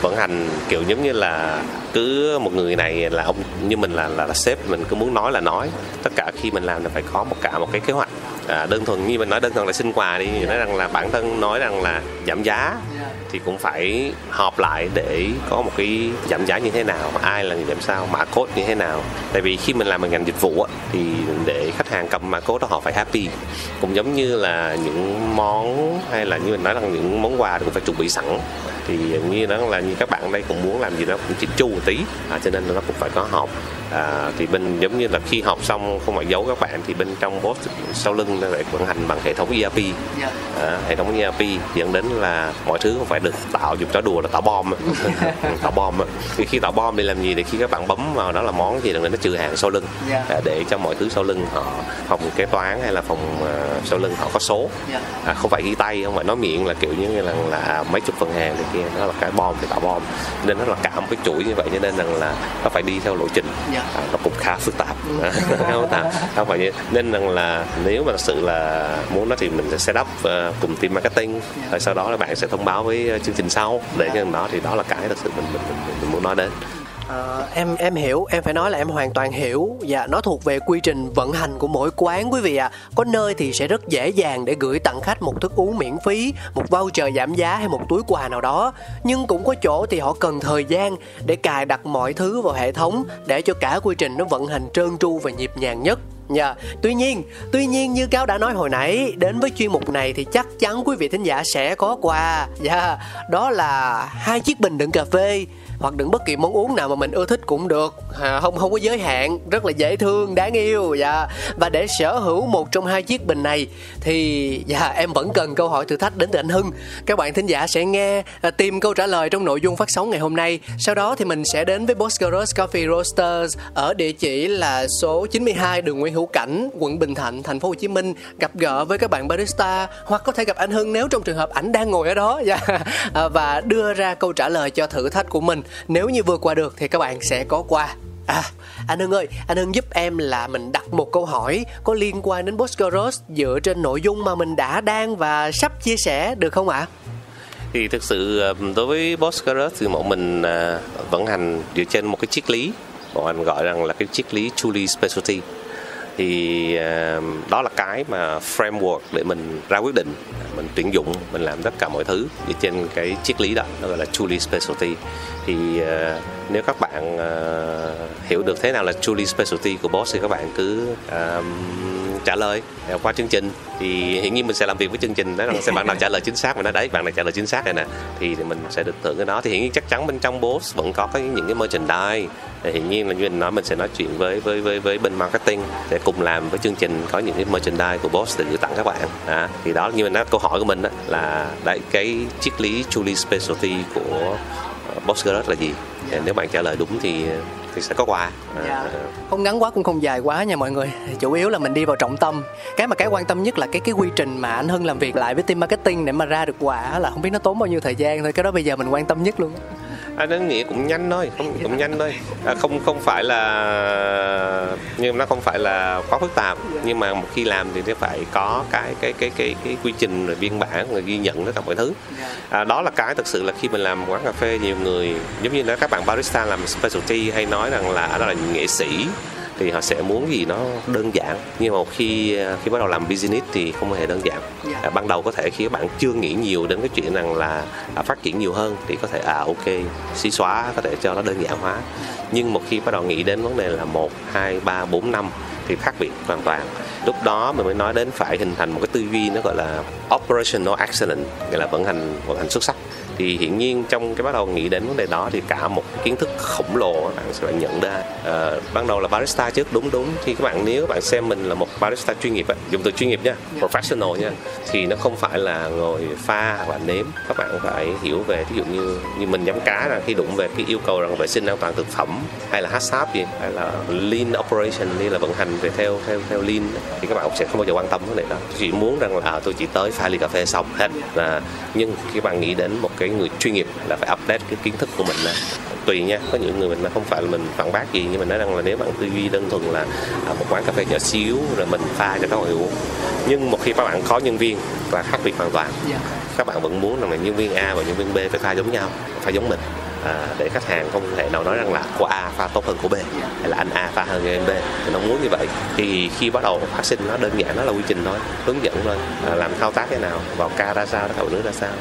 vận hành kiểu giống như là cứ một người này là ông như mình là là, là sếp mình cứ muốn nói là nói. Tất cả khi mình làm là phải có một cả một cái kế hoạch à, đơn thuần như mình nói đơn thuần là xin quà đi nói rằng là bản thân nói rằng là giảm giá thì cũng phải họp lại để có một cái giảm giá như thế nào ai là người giảm sao mã code như thế nào. Tại vì khi mình làm một ngành dịch vụ thì để khách hàng cầm mã code đó họ phải happy. Cũng giống như là những món hay là như mình nói là những món quà cũng phải chuẩn bị sẵn. Thì như đó là như các bạn đây cũng muốn làm gì đó cũng chỉnh chu một tí à, cho nên nó cũng phải có họp. À, thì bên giống như là khi học xong không phải giấu các bạn thì bên trong boss sau lưng lại vận hành bằng hệ thống ERP dạ. à, hệ thống ERP dẫn đến là mọi thứ không phải được tạo dùng cho đùa là tạo bom tạo bom khi khi tạo bom thì làm gì? Để khi các bạn bấm vào đó là món gì? Là nó trừ hàng sau lưng. Dạ. à, để cho mọi thứ sau lưng họ phòng kế toán hay là phòng uh, sau lưng họ có số. Dạ. à, không phải ghi tay không phải nói miệng là kiểu như là, là mấy chục phần hàng thì kia. Nó là cái bom thì tạo bom. Nên nó là cả một cái chuỗi như vậy cho nên rằng là nó phải đi theo lộ trình. À, nó cũng khá phức tạp. Không phải như nên rằng là nếu mà thật sự là muốn đó thì mình sẽ set up uh, cùng team marketing. Rồi sau đó là bạn sẽ thông báo với Uh, chương trình sau. Để cái đó thì đó là cái thật sự mình mình, mình, mình muốn nói đến. Ờ, em em hiểu em phải nói là em hoàn toàn hiểu. Và nó thuộc về quy trình vận hành của mỗi quán quý vị ạ. Có nơi thì sẽ rất dễ dàng để gửi tặng khách một thức uống miễn phí một voucher giảm giá hay một túi quà nào đó. Nhưng cũng có chỗ thì họ cần thời gian để cài đặt mọi thứ vào hệ thống để cho cả quy trình nó vận hành trơn tru và nhịp nhàng nhất. Dạ, tuy nhiên, tuy nhiên như Cáo đã nói hồi nãy, đến với chuyên mục này thì chắc chắn quý vị thính giả sẽ có quà. Dạ, đó là hai chiếc bình đựng cà phê hoặc đựng bất kỳ món uống nào mà mình ưa thích cũng được. À, không không có giới hạn rất là dễ thương đáng yêu dạ. Và để sở hữu một trong hai chiếc bình này thì dạ em vẫn cần câu hỏi thử thách đến từ anh Hưng. Các bạn thính giả sẽ nghe à, tìm câu trả lời trong nội dung phát sóng ngày hôm nay. Sau đó thì mình sẽ đến với Boscaros Coffee Roasters ở địa chỉ là số 92 đường Nguyễn Hữu Cảnh quận Bình Thạnh thành phố Hồ Chí Minh. Gặp gỡ với các bạn barista hoặc có thể gặp anh Hưng nếu trong trường hợp ảnh đang ngồi ở đó dạ. À, và đưa ra câu trả lời cho thử thách của mình nếu như vừa qua được thì các bạn sẽ có qua. À, anh Hưng ơi, anh Hưng giúp em là mình đặt một câu hỏi có liên quan đến Boscoros dựa trên nội dung mà mình đã đang và sắp chia sẻ được không ạ? thì thực sự ờ, đối với Boscaros thì bọn mình ờ, vận hành dựa trên một cái triết lý. Bọn anh gọi rằng là cái triết lý truly specialty thì ờ, đó là cái mà framework để mình ra quyết định. Mình tuyển dụng mình làm tất cả mọi thứ dựa trên cái triết lý đó nó gọi là truly specialty. Thì uh, nếu các bạn uh, hiểu được thế nào là truly specialty của boss thì các bạn cứ trả lời. Ờ, qua chương trình thì hiện nhiên mình sẽ làm việc với chương trình đó là sẽ bạn nào trả lời chính xác mình nói đấy bạn này trả lời chính xác này nè thì mình sẽ được thưởng cái đó. Thì hiện nhiên chắc chắn bên trong boss vẫn có cái những cái merchandise. Thì hiện nhiên là như mình nói mình sẽ nói chuyện với với với với bên marketing để cùng làm với chương trình có những cái merchandise của boss để gửi tặng các bạn. À, thì đó như mình nói câu hỏi của mình đó, là đấy cái triết lý truly specialty của ờ, boss garage là gì? Nếu bạn trả lời đúng thì thì sẽ có quà. Dạ. không ngắn quá cũng không dài quá nha mọi người. Chủ yếu là mình đi vào trọng tâm. Cái mà cái quan tâm nhất là cái cái quy trình mà anh hưng làm việc lại với team marketing để mà ra được quà là không biết nó tốn bao nhiêu thời gian thôi. Cái đó bây giờ mình quan tâm nhất luôn anh à, nghĩa cũng nhanh thôi không cũng nhanh thôi. À, không không phải là nhưng nó không phải là quá phức tạp. Nhưng mà một khi làm thì sẽ phải có cái cái cái cái cái quy trình rồi biên bản rồi ghi nhận tất cả mọi thứ. À, đó là cái thực sự là khi mình làm quán cà phê nhiều người giống như là các bạn barista làm specialty hay nói rằng là đó là nghệ sĩ thì họ sẽ muốn gì nó đơn giản nhưng mà khi khi bắt đầu làm business thì không hề đơn giản yeah. Dạ. à, ban đầu có thể khi các bạn chưa nghĩ nhiều đến cái chuyện rằng là à, phát triển nhiều hơn thì có thể à ok xí xóa có thể cho nó đơn giản hóa nhưng một khi bắt đầu nghĩ đến vấn đề là một hai ba bốn năm thì khác biệt hoàn toàn lúc đó mình mới nói đến phải hình thành một cái tư duy nó gọi là operational excellence gọi là vận hành vận hành xuất sắc thì hiển nhiên trong cái bắt đầu nghĩ đến vấn đề đó thì cả một kiến thức khổng lồ bạn sẽ phải nhận ra. À, ban đầu là barista trước đúng đúng. Thì các bạn nếu các bạn xem mình là một barista chuyên nghiệp ấy, dùng từ chuyên nghiệp nha professional nha thì nó không phải là ngồi pha và nếm. Các bạn phải hiểu về ví dụ như như mình giám cá là khi đụng về cái yêu cầu rằng vệ sinh an toàn thực phẩm hay là HACCP gì hay là lean operation đi là vận hành về theo theo theo lean thì các bạn sẽ không bao giờ quan tâm vấn đề đó. Chỉ muốn rằng là à, tôi chỉ tới pha ly cà phê xong hết. Là nhưng khi bạn nghĩ đến một cái người chuyên nghiệp là phải update cái kiến thức của mình lên. Tùy nha có những người mình là không phải là mình phản bác gì nhưng mình nói rằng là nếu bạn tư duy đơn thuần là à, một quán cà phê nhỏ xíu rồi mình pha cho các bạn uống nhưng một khi các bạn có nhân viên là khác biệt hoàn toàn. Yeah. Dạ. các bạn vẫn muốn rằng là nhân viên A và nhân viên B phải pha giống nhau phải giống mình à, để khách hàng không thể nào nói rằng là của A pha tốt hơn của B hay là anh A pha hơn anh B. Thì nó muốn như vậy. Thì khi bắt đầu phát sinh nó đơn giản nó là quy trình thôi hướng dẫn thôi à, làm thao tác thế nào vào ca ra sao thầu nước ra sao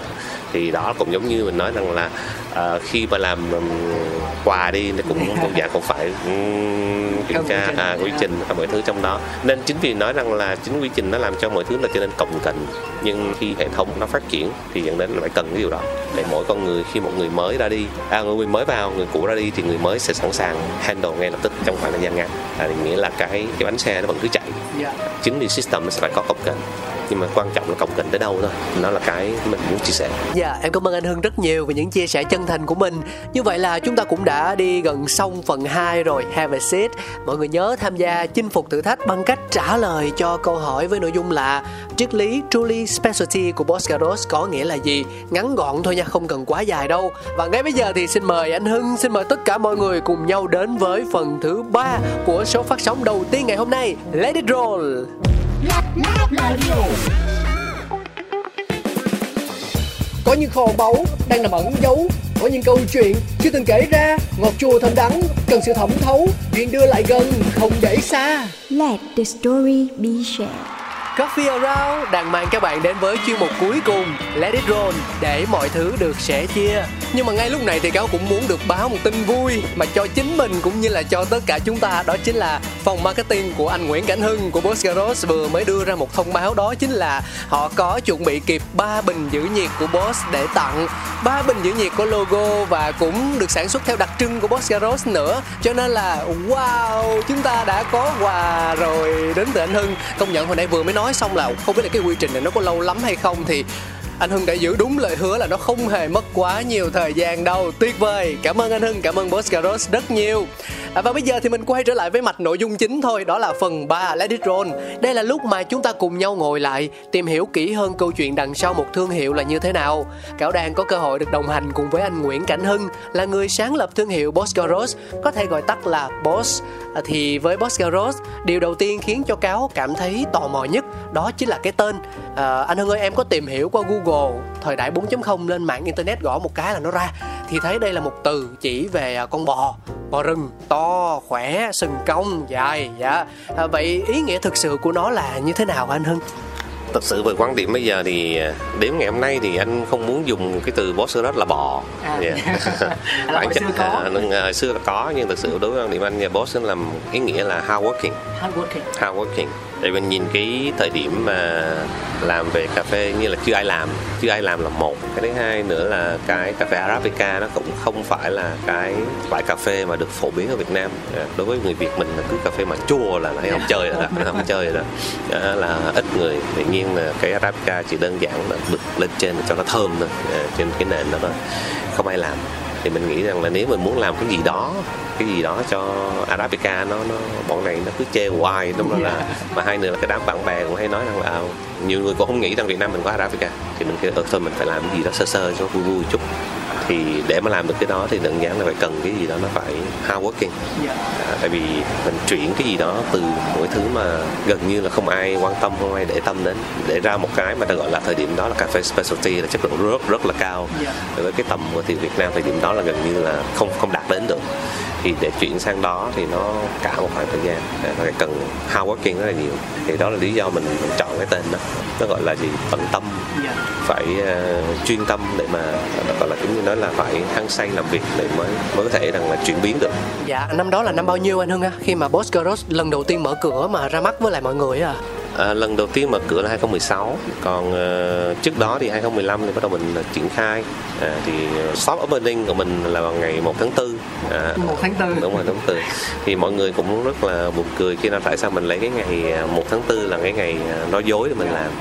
thì đó cũng giống như mình nói rằng là uh, khi mà làm um, quà đi thì cũng cũng dạng cũng phải um, kiểm tra à, quy trình và mọi thứ trong đó. Nên chính vì nói rằng là chính quy trình nó làm cho mọi thứ là trở nên cồng kềnh nhưng khi hệ thống nó phát triển thì dẫn đến là phải cần cái điều đó. Để mỗi con người khi một người mới ra đi à, người mới vào người cũ ra đi thì người mới sẽ sẵn sàng handle ngay lập tức trong khoảng thời gian ngắn. À, nghĩa là cái cái bánh xe nó vẫn cứ chạy. Dạ. chính vì system nó sẽ phải có cồng kềnh nhưng mà quan trọng là cồng kềnh tới đâu thôi. Nó là cái mình muốn chia sẻ. Dạ em cảm ơn anh Hưng rất nhiều về những chia sẻ chân thành của mình. Như vậy là chúng ta cũng đã đi gần xong phần 2 rồi. Have a seat. Mọi người nhớ tham gia chinh phục thử thách bằng cách trả lời cho câu hỏi với nội dung là triết lý truly specialty của Boscaros có nghĩa là gì? Ngắn gọn thôi nha, không cần quá dài đâu. Và ngay bây giờ thì xin mời anh Hưng, xin mời tất cả mọi người cùng nhau đến với phần thứ ba của số phát sóng đầu tiên ngày hôm nay. Let it roll! Có những kho báu đang nằm ẩn giấu. Có những câu chuyện chưa từng kể ra. Ngọt chua thơm đắng, cần sự thẩm thấu. Chuyện đưa lại gần, không để xa. Let the story be shared. Coffee Around đang mang các bạn đến với chuyên mục cuối cùng Let it roll để mọi thứ được sẻ chia. Nhưng mà ngay lúc này thì cáo cũng muốn được báo một tin vui mà cho chính mình cũng như là cho tất cả chúng ta đó chính là phòng marketing của anh Nguyễn Cảnh Hưng của Boss Garage vừa mới đưa ra một thông báo đó chính là họ có chuẩn bị kịp 3 bình giữ nhiệt của Boss để tặng. ba bình giữ nhiệt có logo và cũng được sản xuất theo đặc trưng của Boss Garage nữa. Cho nên là wow, chúng ta đã có quà rồi đến từ anh Hưng. Công nhận hồi nãy vừa mới nói nói xong là không biết là cái quy trình này nó có lâu lắm hay không thì anh Hưng đã giữ đúng lời hứa là nó không hề mất quá nhiều thời gian đâu. Tuyệt vời. Cảm ơn anh Hưng cảm ơn Boss Garros rất nhiều. À, và bây giờ thì mình quay trở lại với mạch nội dung chính thôi. Đó là phần 3 Let it roll. Đây là lúc mà chúng ta cùng nhau ngồi lại tìm hiểu kỹ hơn câu chuyện đằng sau một thương hiệu là như thế nào. Cáo đang có cơ hội được đồng hành cùng với anh Nguyễn Cảnh Hưng là người sáng lập thương hiệu Boss Garros có thể gọi tắt là Boss. À, thì với Boss Garros điều đầu tiên khiến cho Cáo cảm thấy tò mò nhất đó chính là cái tên. À, anh Hưng ơi em có tìm hiểu qua Google thời đại 4.0 lên mạng internet gõ một cái là nó ra. Thì thấy đây là một từ chỉ về à, con bò. Bò rừng to khỏe sừng cong dài dạ. À, vậy ý nghĩa thực sự của nó là như thế nào anh Hưng? Thật sự về quan điểm bây giờ thì à, đến ngày hôm nay thì anh không muốn dùng cái từ boss rất là bò. À. yeah. Là hồi xưa có. à, nhưng, à, hồi xưa là có nhưng thực sự đối với quan điểm anh thì boss làm ý nghĩa là hard working hardworking. hard working để mình nhìn cái thời điểm mà làm về cà phê như là chưa ai làm, chưa ai làm là một. Cái thứ hai nữa là cái cà phê arabica nó cũng không phải là cái loại cà phê mà được phổ biến ở Việt Nam. À, đối với người Việt mình là cứ cà phê mà chua là lại không chơi rồi đó không chơi rồi đó. Đó là ít người, tự nhiên là cái arabica chỉ đơn giản là bực lên trên cho nó thơm thôi à, trên cái nền đó thôi. Không ai làm thì mình nghĩ rằng là nếu mình muốn làm cái gì đó cái gì đó cho arabica nó nó bọn này nó cứ chê hoài. Đúng là mà hai nữa là cái đám bạn bè cũng hay nói rằng là à, nhiều người cũng không nghĩ rằng Việt Nam mình có arabica. Thì mình kêu ừ, thôi mình phải làm cái gì đó sơ sơ cho vui vui chút thì để mà làm được cái đó thì đơn giản là phải cần cái gì đó nó phải hard working à, tại vì mình chuyển cái gì đó từ mỗi thứ mà gần như là không ai quan tâm không ai để tâm đến để ra một cái mà ta gọi là thời điểm đó là cà phê specialty là chất lượng rất rất là cao. Với cái tầm của thị Việt Nam thời điểm đó là gần như là không không đạt đến được. Thì để chuyển sang đó thì nó cả một khoảng thời gian. Và cần hao quá kiên rất là nhiều. Thì đó là lý do mình, mình chọn cái tên đó. Nó gọi là gì? Tận tâm. Phải uh, chuyên tâm để mà gọi là cũng như nói là phải hăng say làm việc để mới mới có thể rằng là chuyển biến được. Dạ năm đó là năm bao nhiêu anh Hưng á khi mà Boss lần đầu tiên mở cửa mà ra mắt với lại mọi người à? À, lần đầu tiên mở cửa là 2016 còn uh, trước đó thì 2015 thì bắt đầu mình uh, triển khai. À, thì uh, shop opening của mình là vào ngày 1 tháng 4 à, 1 tháng 4 đúng rồi tháng 4 thì mọi người cũng rất là buồn cười khi nào tại sao mình lấy cái ngày à, 1 tháng 4 là cái ngày nói dối để mình làm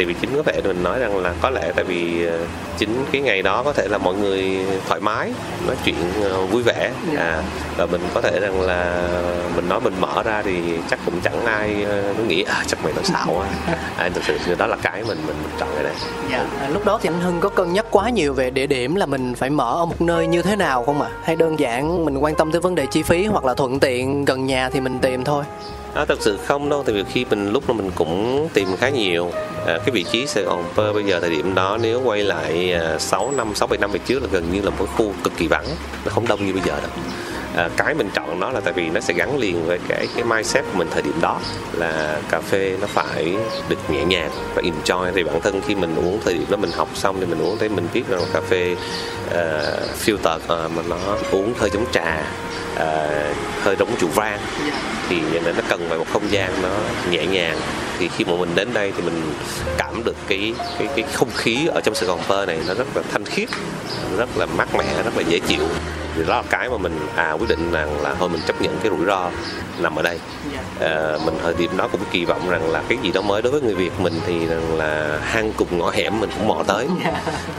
thì vì chính có vẻ mình nói rằng là có lẽ tại vì ờ, chính cái ngày đó có thể là mọi người thoải mái nói chuyện ờ, vui vẻ à và mình có thể rằng là mình nói mình mở ra thì chắc cũng chẳng ai ờ, nó nghĩ à chắc mày nói xạo quá à, thực sự đó là cái mình mình, mình chọn cái này Dạ. À, lúc đó thì anh Hưng có cân nhắc quá nhiều về địa điểm là mình phải mở ở một nơi như thế nào không ạ? Hay đơn giản mình quan tâm tới vấn đề chi phí hoặc là thuận tiện gần nhà thì mình tìm thôi. À, thật sự không đâu, tại vì khi mình lúc mà mình cũng tìm khá nhiều à, cái vị trí Sài Gòn Pơ bây giờ thời điểm đó nếu quay lại à, 6 năm, 6 7 năm về trước là gần như là một khu cực kỳ vắng, nó không đông như bây giờ đâu. À, cái mình chọn nó là tại vì nó sẽ gắn liền với cái cái mindset của mình thời điểm đó là cà phê nó phải được nhẹ nhàng và enjoy thì bản thân khi mình uống thời điểm đó mình học xong thì mình uống thấy mình biết rằng cà phê uh, filter uh, mà nó uống hơi giống trà uh, hơi giống rượu vang thì nó cần phải một không gian nó nhẹ nhàng thì khi mà mình đến đây thì mình cảm được cái cái cái không khí ở trong Sài Gòn Pơ này nó rất là thanh khiết rất là mát mẻ rất là dễ chịu. Thì đó là cái mà mình à quyết định rằng là thôi mình chấp nhận cái rủi ro nằm ở đây. À, mình thời điểm đó cũng kỳ vọng rằng là cái gì đó mới đối với người Việt mình thì rằng là hang cùng ngõ hẻm mình cũng mò tới.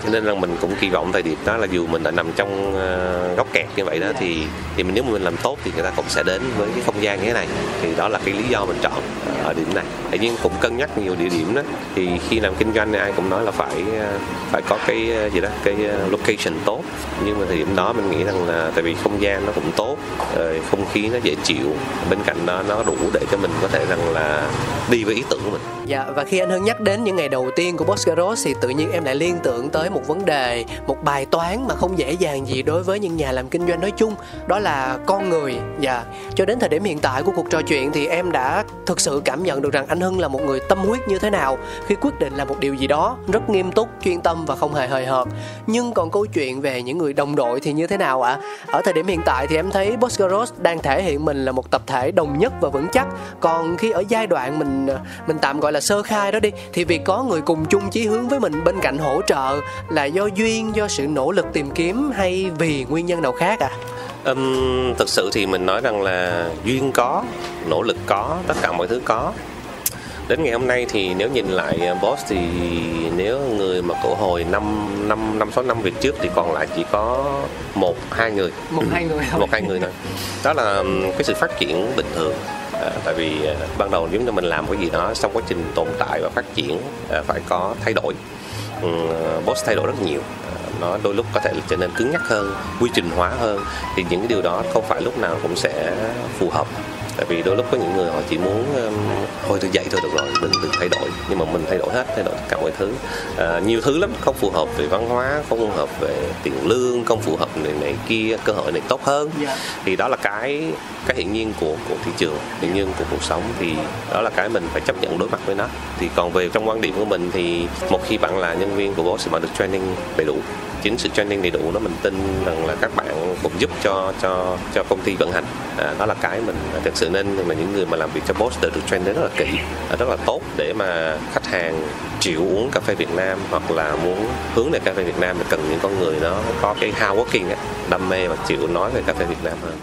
Cho nên là mình cũng kỳ vọng thời điểm đó là dù mình đã nằm trong uh, góc kẹt như vậy đó thì thì mình nếu mà mình làm tốt thì người ta cũng sẽ đến với cái không gian như thế này. Thì đó là cái lý do mình chọn ở điểm này viên cũng cân nhắc nhiều địa điểm đó thì khi làm kinh doanh thì ai cũng nói là phải ờ, phải có cái ờ, gì đó cái ờ, location tốt nhưng mà thời điểm đó mình nghĩ rằng là tại vì không gian nó cũng tốt rồi không khí nó dễ chịu bên cạnh đó nó đủ để cho mình có thể rằng là đi với ý tưởng của mình Dạ và khi anh Hưng nhắc đến những ngày đầu tiên của Boscaros thì tự nhiên em lại liên tưởng tới một vấn đề, một bài toán mà không dễ dàng gì đối với những nhà làm kinh doanh nói chung, đó là con người. Dạ. Cho đến thời điểm hiện tại của cuộc trò chuyện thì em đã thực sự cảm nhận được rằng anh Hưng là một người tâm huyết như thế nào khi quyết định làm một điều gì đó rất nghiêm túc, chuyên tâm và không hề hời hợt. Nhưng còn câu chuyện về những người đồng đội thì như thế nào ạ? Ở thời điểm hiện tại thì em thấy Boscaros đang thể hiện mình là một tập thể đồng nhất và vững chắc. Còn khi ở giai đoạn mình mình tạm gọi là sơ khai đó đi thì việc có người cùng chung chí hướng với mình bên cạnh hỗ trợ là do duyên do sự nỗ lực tìm kiếm hay vì nguyên nhân nào khác à um, thực sự thì mình nói rằng là duyên có nỗ lực có tất cả mọi thứ có đến ngày hôm nay thì nếu nhìn lại uh, boss thì nếu người mà cổ hồi năm năm năm sáu năm về trước thì còn lại chỉ có một hai người. Một hai người thôi. Một hai người thôi. Đó là cái sự phát triển bình thường. À, tại vì à, ban đầu nếu như mình làm cái gì đó trong quá trình tồn tại và phát triển à, phải có thay đổi. Ừ, boss thay đổi rất nhiều. À, nó đôi lúc có thể trở nên cứng nhắc hơn quy trình hóa hơn. Thì những cái điều đó không phải lúc nào cũng sẽ phù hợp tại vì đôi lúc có những người họ chỉ muốn thôi tôi dậy thôi được rồi đừng đừng thay đổi. Nhưng mà mình thay đổi hết thay đổi tất cả mọi thứ. À, nhiều thứ lắm không phù hợp về văn hóa không phù hợp về tiền lương không phù hợp này, này kia cơ hội này tốt hơn. Dạ. thì đó là cái cái hiển nhiên của của thị trường hiển nhiên của cuộc sống. Thì đó là cái mình phải chấp nhận đối mặt với nó. Thì còn về trong quan điểm của mình thì một khi bạn là nhân viên của boss thì bạn được training đầy đủ. Chính sự training đầy đủ đó mình tin rằng là các bạn cũng giúp cho cho cho công ty vận hành. À, đó là cái mình thực sự nên là những người mà làm việc cho boss đều được train đến rất là kỹ à, rất là tốt để mà khách hàng chịu uống cà phê Việt Nam hoặc là muốn hướng về cà phê Việt Nam thì cần những con người nó có cái hardworking á, đam mê và chịu nói về cà phê Việt Nam hơn.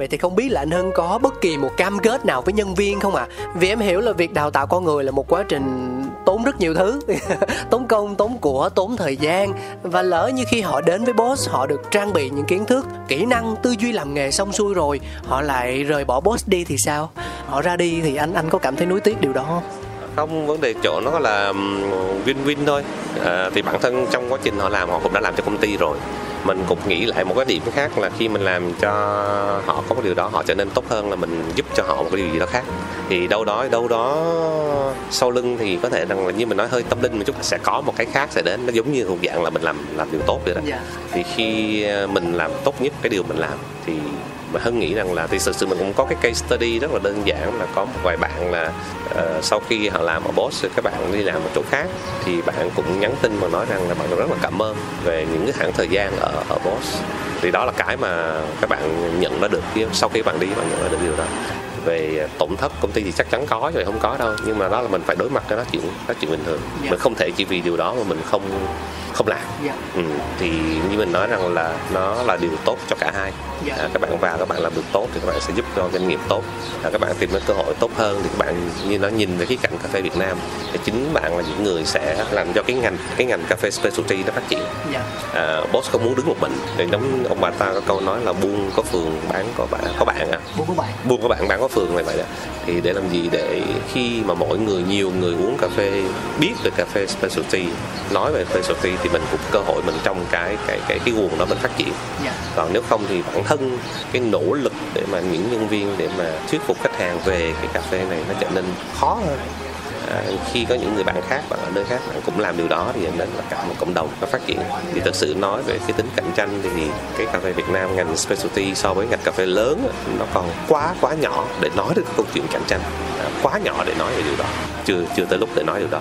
Vậy thì không biết là anh Hưng có bất kỳ một cam kết nào với nhân viên không ạ? À? Vì em hiểu là việc đào tạo con người là một quá trình tốn rất nhiều thứ, tốn công, tốn của, tốn thời gian và lỡ như khi họ đến với boss, họ được trang bị những kiến thức, kỹ năng, tư duy làm nghề xong xuôi rồi, họ lại rời bỏ boss đi thì sao họ ra đi thì anh anh có cảm thấy nuối tiếc điều đó không không vấn đề chỗ nó là win-win thôi. À, thì bản thân trong quá trình họ làm họ cũng đã làm cho công ty rồi. Mình cũng nghĩ lại một cái điểm khác là khi mình làm cho họ có một điều đó họ trở nên tốt hơn là mình giúp cho họ một cái điều gì đó khác. Thì đâu đó đâu đó sau lưng thì có thể rằng là như mình nói hơi tâm linh một chút sẽ có một cái khác sẽ đến. Nó giống như thuộc dạng là mình làm làm điều tốt vậy đó. Dạ. thì khi ờ, mình làm tốt nhất cái điều mình làm thì mà hân nghĩ rằng là thì thực sự mình cũng có cái case study rất là đơn giản là có một vài bạn là uh, sau khi họ làm ở boss các bạn đi làm ở chỗ khác thì bạn cũng nhắn tin và nói rằng là bạn rất là cảm ơn về những cái khoảng thời gian ở ở boss. Thì đó là cái mà các bạn nhận ra được khi sau khi bạn đi bạn nhận ra được điều đó về tổn thất công ty thì chắc chắn có rồi không có đâu. Nhưng mà đó là mình phải đối mặt với nó chuyện đó chuyện bình thường. Dạ. mình không thể chỉ vì điều đó mà mình không không làm. Dạ. ừ, thì như mình nói rằng là nó là điều tốt cho cả hai. Dạ. à, các bạn vào các bạn làm được tốt thì các bạn sẽ giúp cho doanh nghiệp tốt. À, các bạn tìm được cơ hội tốt hơn thì các bạn như nó nhìn về khía cạnh cà phê Việt Nam thì chính bạn là những người sẽ làm cho cái ngành cái ngành cà phê specialty nó phát triển. Dạ. À, boss không muốn đứng một mình. Thì giống ông bà ta có câu nói là buôn có phường bán có bạn có bạn à. Bố của bạn. Buôn có bạn bán có phường này vậy đó. Thì để làm gì để khi mà mỗi người nhiều người uống cà phê biết về cà phê specialty nói về specialty thì mình cũng cơ hội mình trong cái cái cái cái guồng đó mình phát triển. Dạ. Còn nếu không thì bản thân cái nỗ lực để mà những nhân viên để mà thuyết phục khách hàng về cái cà phê này nó trở nên khó hơn à, khi có những người bạn khác bạn ở nơi khác bạn cũng làm điều đó thì dẫn đến là cả một cộng đồng nó phát triển. Thì thực sự nói về cái tính cạnh tranh thì cái cà phê Việt Nam ngành specialty so với ngành cà phê lớn nó còn quá quá nhỏ để nói được cái câu chuyện cạnh tranh. À, quá nhỏ để nói về điều đó. Chưa chưa tới lúc để nói điều đó.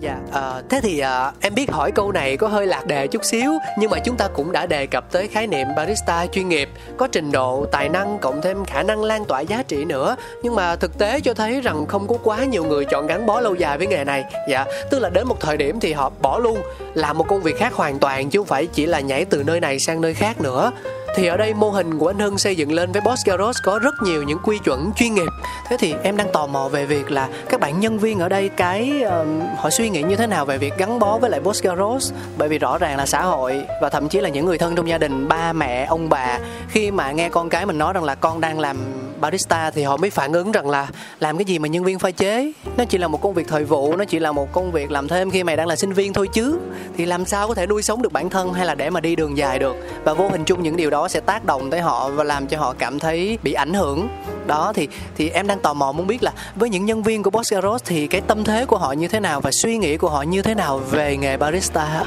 Dạ, à, thế thì à, em biết hỏi câu này có hơi lạc đề chút xíu Nhưng mà chúng ta cũng đã đề cập tới khái niệm barista chuyên nghiệp Có trình độ, tài năng, cộng thêm khả năng lan tỏa giá trị nữa. Nhưng mà thực tế cho thấy rằng không có quá nhiều người chọn gắn bó lâu dài với nghề này. Dạ, tức là đến một thời điểm thì họ bỏ luôn Làm một công việc khác hoàn toàn chứ không phải chỉ là nhảy từ nơi này sang nơi khác nữa. Thì ở đây mô hình của anh Hưng xây dựng lên với Boss Garage có rất nhiều những quy chuẩn chuyên nghiệp. Thế thì em đang tò mò về việc là các bạn nhân viên ở đây cái ờm, họ suy nghĩ như thế nào về việc gắn bó với lại Boss Garage? Bởi vì rõ ràng là xã hội và thậm chí là những người thân trong gia đình, ba mẹ, ông bà khi mà nghe con cái mình nói rằng là con đang làm barista thì họ mới phản ứng rằng là làm cái gì mà nhân viên pha chế? Nó chỉ là một công việc thời vụ nó chỉ là một công việc làm thêm khi mày đang là sinh viên thôi chứ. Thì làm sao có thể nuôi sống được bản thân hay là để mà đi đường dài được? Và vô hình chung những điều đó sẽ tác động tới họ và làm cho họ cảm thấy bị ảnh hưởng. Đó thì thì em đang tò mò muốn biết là với những nhân viên của Boss Garros thì cái tâm thế của họ như thế nào và suy nghĩ của họ như thế nào về nghề barista?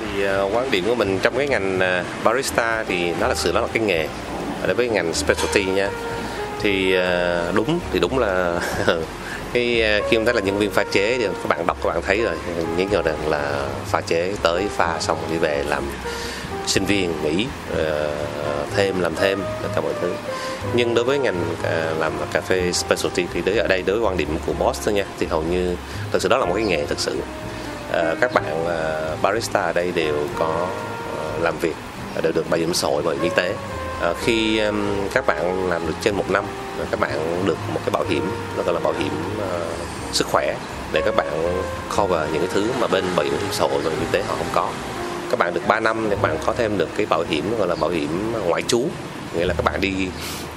Thì uh, quan điểm của mình trong cái ngành uh, barista thì nó là sự nó là cái nghề. Đối với ngành specialty nha thì ờ, đúng thì đúng là cái ờ, khi chúng ta là nhân viên pha chế thì các bạn đọc các bạn thấy rồi, những người rằng là pha chế tới pha xong đi về làm sinh viên, nghỉ ờ, thêm, làm thêm, tất cả mọi thứ. Nhưng đối với ngành làm cà phê specialty thì đối ở đây đối với quan điểm của boss thôi nha, thì hầu như thực sự đó là một cái nghề thực sự. Các bạn barista ở đây đều có làm việc đều được bảo hiểm xã hội, bảo hiểm y tế. Ờ, khi các bạn làm được trên một năm các bạn được một cái bảo hiểm nó gọi là bảo hiểm ờ, sức khỏe để các bạn cover những cái thứ mà bên bảo hiểm xã hội và y tế họ không có. Các bạn được 3 năm thì các bạn có thêm được cái bảo hiểm gọi là bảo hiểm ngoại trú nghĩa là các bạn đi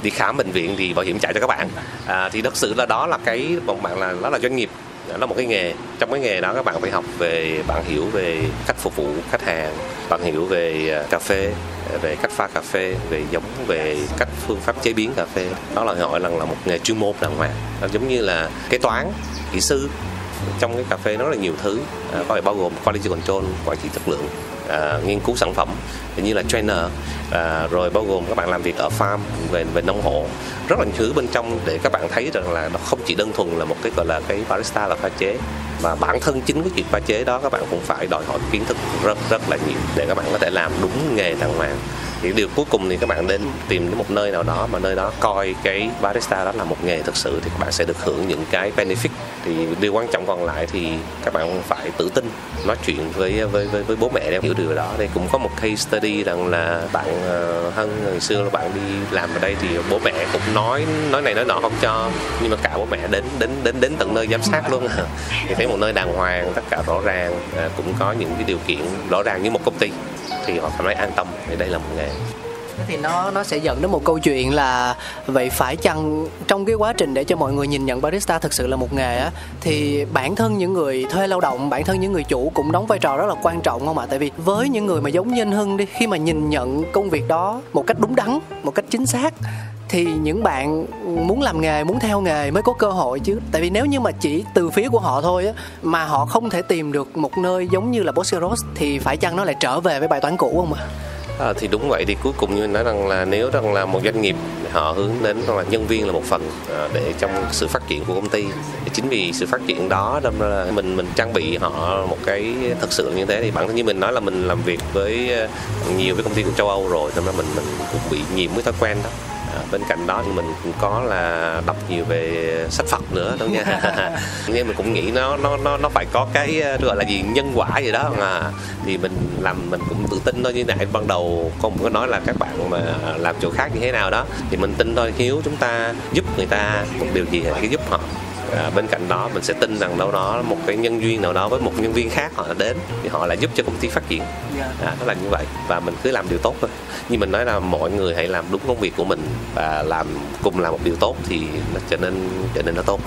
đi khám bệnh viện thì bảo hiểm trả cho các bạn. À, thì thật sự là đó là cái một bạn là đó là doanh nghiệp đó là một cái nghề trong cái nghề đó các bạn phải học về bạn hiểu về cách phục vụ khách hàng bạn hiểu về à, cà phê về cách pha cà phê về giống về cách phương pháp chế biến cà phê. Đó là gọi là là một nghề chuyên môn đàng hoàng. Nó giống như là kế toán kỹ sư. Trong cái cà phê nó là nhiều thứ à, có thể bao gồm quality control quản trị chất lượng à, nghiên cứu sản phẩm như là trainer à, rồi bao gồm các bạn làm việc ở farm về về nông hộ. Rất là nhiều thứ bên trong để các bạn thấy rằng là nó không chỉ đơn thuần là một cái gọi là cái barista là pha chế và bản thân chính cái chuyện pha chế đó các bạn cũng phải đòi hỏi kiến thức rất rất là nhiều để các bạn có thể làm đúng nghề đàng hoàng. Thì điều cuối cùng thì các bạn đến tìm đến một nơi nào đó mà nơi đó coi cái barista đó là một nghề thực sự thì các bạn sẽ được hưởng những cái benefit. Thì điều quan trọng còn lại thì các bạn phải tự tin nói chuyện với với với, với bố mẹ để hiểu điều đó. Đây cũng có một case study rằng là bạn hơn hân ngày xưa là bạn đi làm ở đây thì bố mẹ cũng nói nói này nói nọ không cho. Nhưng mà cả bố mẹ đến đến đến đến tận nơi giám sát luôn. Thì thấy một nơi đàng hoàng, tất cả rõ ràng à, cũng có những cái điều kiện rõ ràng như một công ty. Thì họ cảm thấy an tâm, thì đây là một nghề thì nó nó sẽ dẫn đến một câu chuyện là vậy phải chăng trong cái quá trình để cho mọi người nhìn nhận barista thực sự là một nghề á thì bản thân những người thuê lao động bản thân những người chủ cũng đóng vai trò rất là quan trọng không ạ? Tại vì với những người mà giống như anh hưng đi khi mà nhìn nhận công việc đó một cách đúng đắn một cách chính xác thì những bạn muốn làm nghề muốn theo nghề mới có cơ hội chứ. Tại vì nếu như mà chỉ từ phía của họ thôi á mà họ không thể tìm được một nơi giống như là Bosseros thì phải chăng nó lại trở về với bài toán cũ không ạ? À, Ờ, thì đúng vậy thì cuối cùng như nói rằng là nếu rằng là một doanh nghiệp họ hướng đến rằng là nhân viên là một phần à, để trong sự phát triển của công ty thì chính vì sự phát triển đó đâm ra là mình mình trang bị họ một cái thực sự như thế thì bản thân như mình nói là mình làm việc với ờ, nhiều với công ty của châu Âu rồi nên là mình mình cũng bị nhiễm cái thói quen đó bên cạnh đó thì mình cũng có là đọc nhiều về sách Phật nữa đúng nha nhưng mình cũng nghĩ nó nó nó nó phải có cái gọi là gì nhân quả gì đó. Mà thì mình làm mình cũng tự tin thôi. Như nãy ban đầu không có nói là các bạn mà làm chỗ khác như thế nào đó thì mình tin thôi. Nếu chúng ta giúp người ta một điều gì thì cái giúp họ à, bên cạnh đó mình sẽ tin rằng đâu đó một cái nhân duyên nào đó với một nhân viên khác họ đến thì họ lại giúp cho công ty phát triển. À, nó là như vậy và mình cứ làm điều tốt thôi. Như mình nói là mọi người hãy làm đúng công việc của mình và làm cùng làm một điều tốt thì nó trở nên trở nên nó tốt.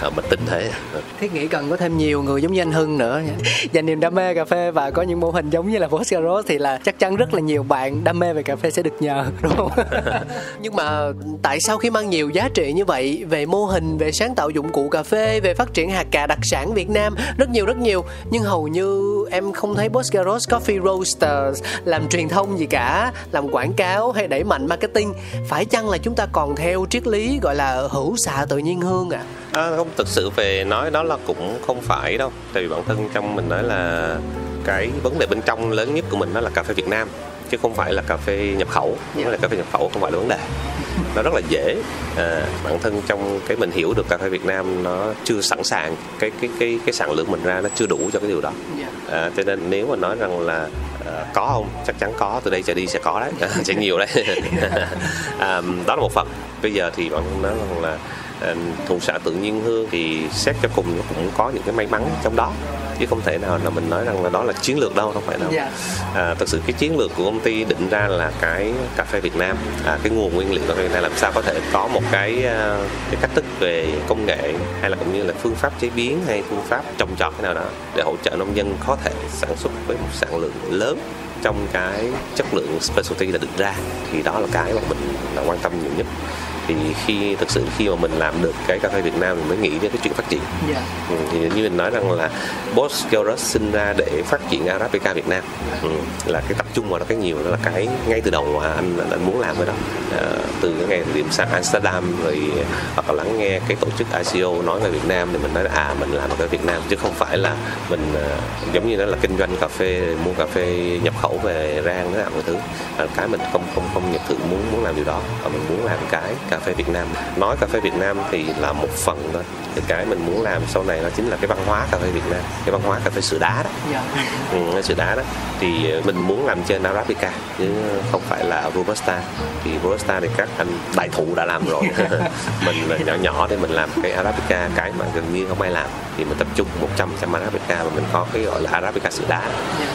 À, mình tin thế. Thiết nghĩ cần có thêm nhiều người giống như anh Hưng nữa. Dành niềm đam mê cà phê và có những mô hình giống như là Boscaros thì là chắc chắn rất là nhiều bạn đam mê về cà phê sẽ được nhờ đúng không? Nhưng mà tại sao khi mang nhiều giá trị như vậy về mô hình về sáng tạo dụng cụ cà phê về phát triển hạt cà đặc sản Việt Nam rất nhiều rất nhiều. Nhưng hầu như em không thấy Boscaros Coffee Roasters làm truyền thông gì cả làm quảng cáo hay đẩy mạnh marketing. Phải chăng là chúng ta còn theo triết lý gọi là hữu xạ tự nhiên hương ạ? À? à, không thực sự về nói đó là cũng không phải đâu. Tại vì bản thân trong mình nói là cái vấn đề bên trong lớn nhất của mình đó là cà phê Việt Nam chứ không phải là cà phê nhập khẩu yeah. là cà phê nhập khẩu không phải là vấn đề. Nó rất là dễ. À, bản thân trong cái mình hiểu được cà phê Việt Nam nó chưa sẵn sàng cái cái cái cái sản lượng mình ra nó chưa đủ cho cái điều đó. À, cho nên nếu mà nói rằng là à, có không? Chắc chắn có từ đây trở đi sẽ có đấy. Sẽ nhiều đấy. À, đó là một phần. Bây giờ thì bạn nói rằng là thụ xã tự nhiên hương thì xét cho cùng nó cũng có những cái may mắn trong đó. Chứ không thể nào là mình nói rằng là đó là chiến lược đâu không phải đâu. Dạ. à, thật sự cái chiến lược của công ty định ra là cái cà phê Việt Nam à, cái nguồn nguyên liệu cà phê Việt Nam làm sao có thể có một cái à, cái cách thức về công nghệ hay là cũng như là phương pháp chế biến hay phương pháp trồng trọt thế nào đó để hỗ trợ nông dân có thể sản xuất với một sản lượng lớn trong cái chất lượng specialty đã định ra. Thì đó là cái mà mình là quan tâm nhiều nhất thì khi thực sự khi mà mình làm được cái cà phê Việt Nam mình mới nghĩ đến cái chuyện phát triển. Dạ. Ừ, thì như mình nói rằng là Boss Garage sinh ra để phát triển Arabica Việt Nam. Ừ, là cái tập trung vào đó cái nhiều đó là cái ngay từ đầu mà anh anh muốn làm cái đó. À, từ cái ngày điểm sang Amsterdam rồi hoặc là lắng nghe cái tổ chức ICO nói về Việt Nam thì mình nói là, à mình làm ở Việt Nam chứ không phải là mình à, giống như đó là kinh doanh cà phê mua cà phê nhập khẩu về rang đó mọi thứ. Là cái mình không không không nhập thử muốn muốn làm điều đó và mình muốn làm cái cà phê Việt Nam. Nói cà phê Việt Nam thì là một phần thôi. Thì cái mình muốn làm sau này đó chính là cái văn hóa cà phê Việt Nam cái văn hóa cà phê sữa đá đó. Dạ. ừ, sữa đá đó. Thì ờ, mình muốn làm trên Arabica chứ không phải là Robusta. Thì Robusta thì các anh đại thụ đã làm rồi. Mình là nhỏ nhỏ thì mình làm cái Arabica cái mà gần như không ai làm. Thì mình tập trung 100 trăm Arabica và mình có cái gọi là Arabica sữa đá.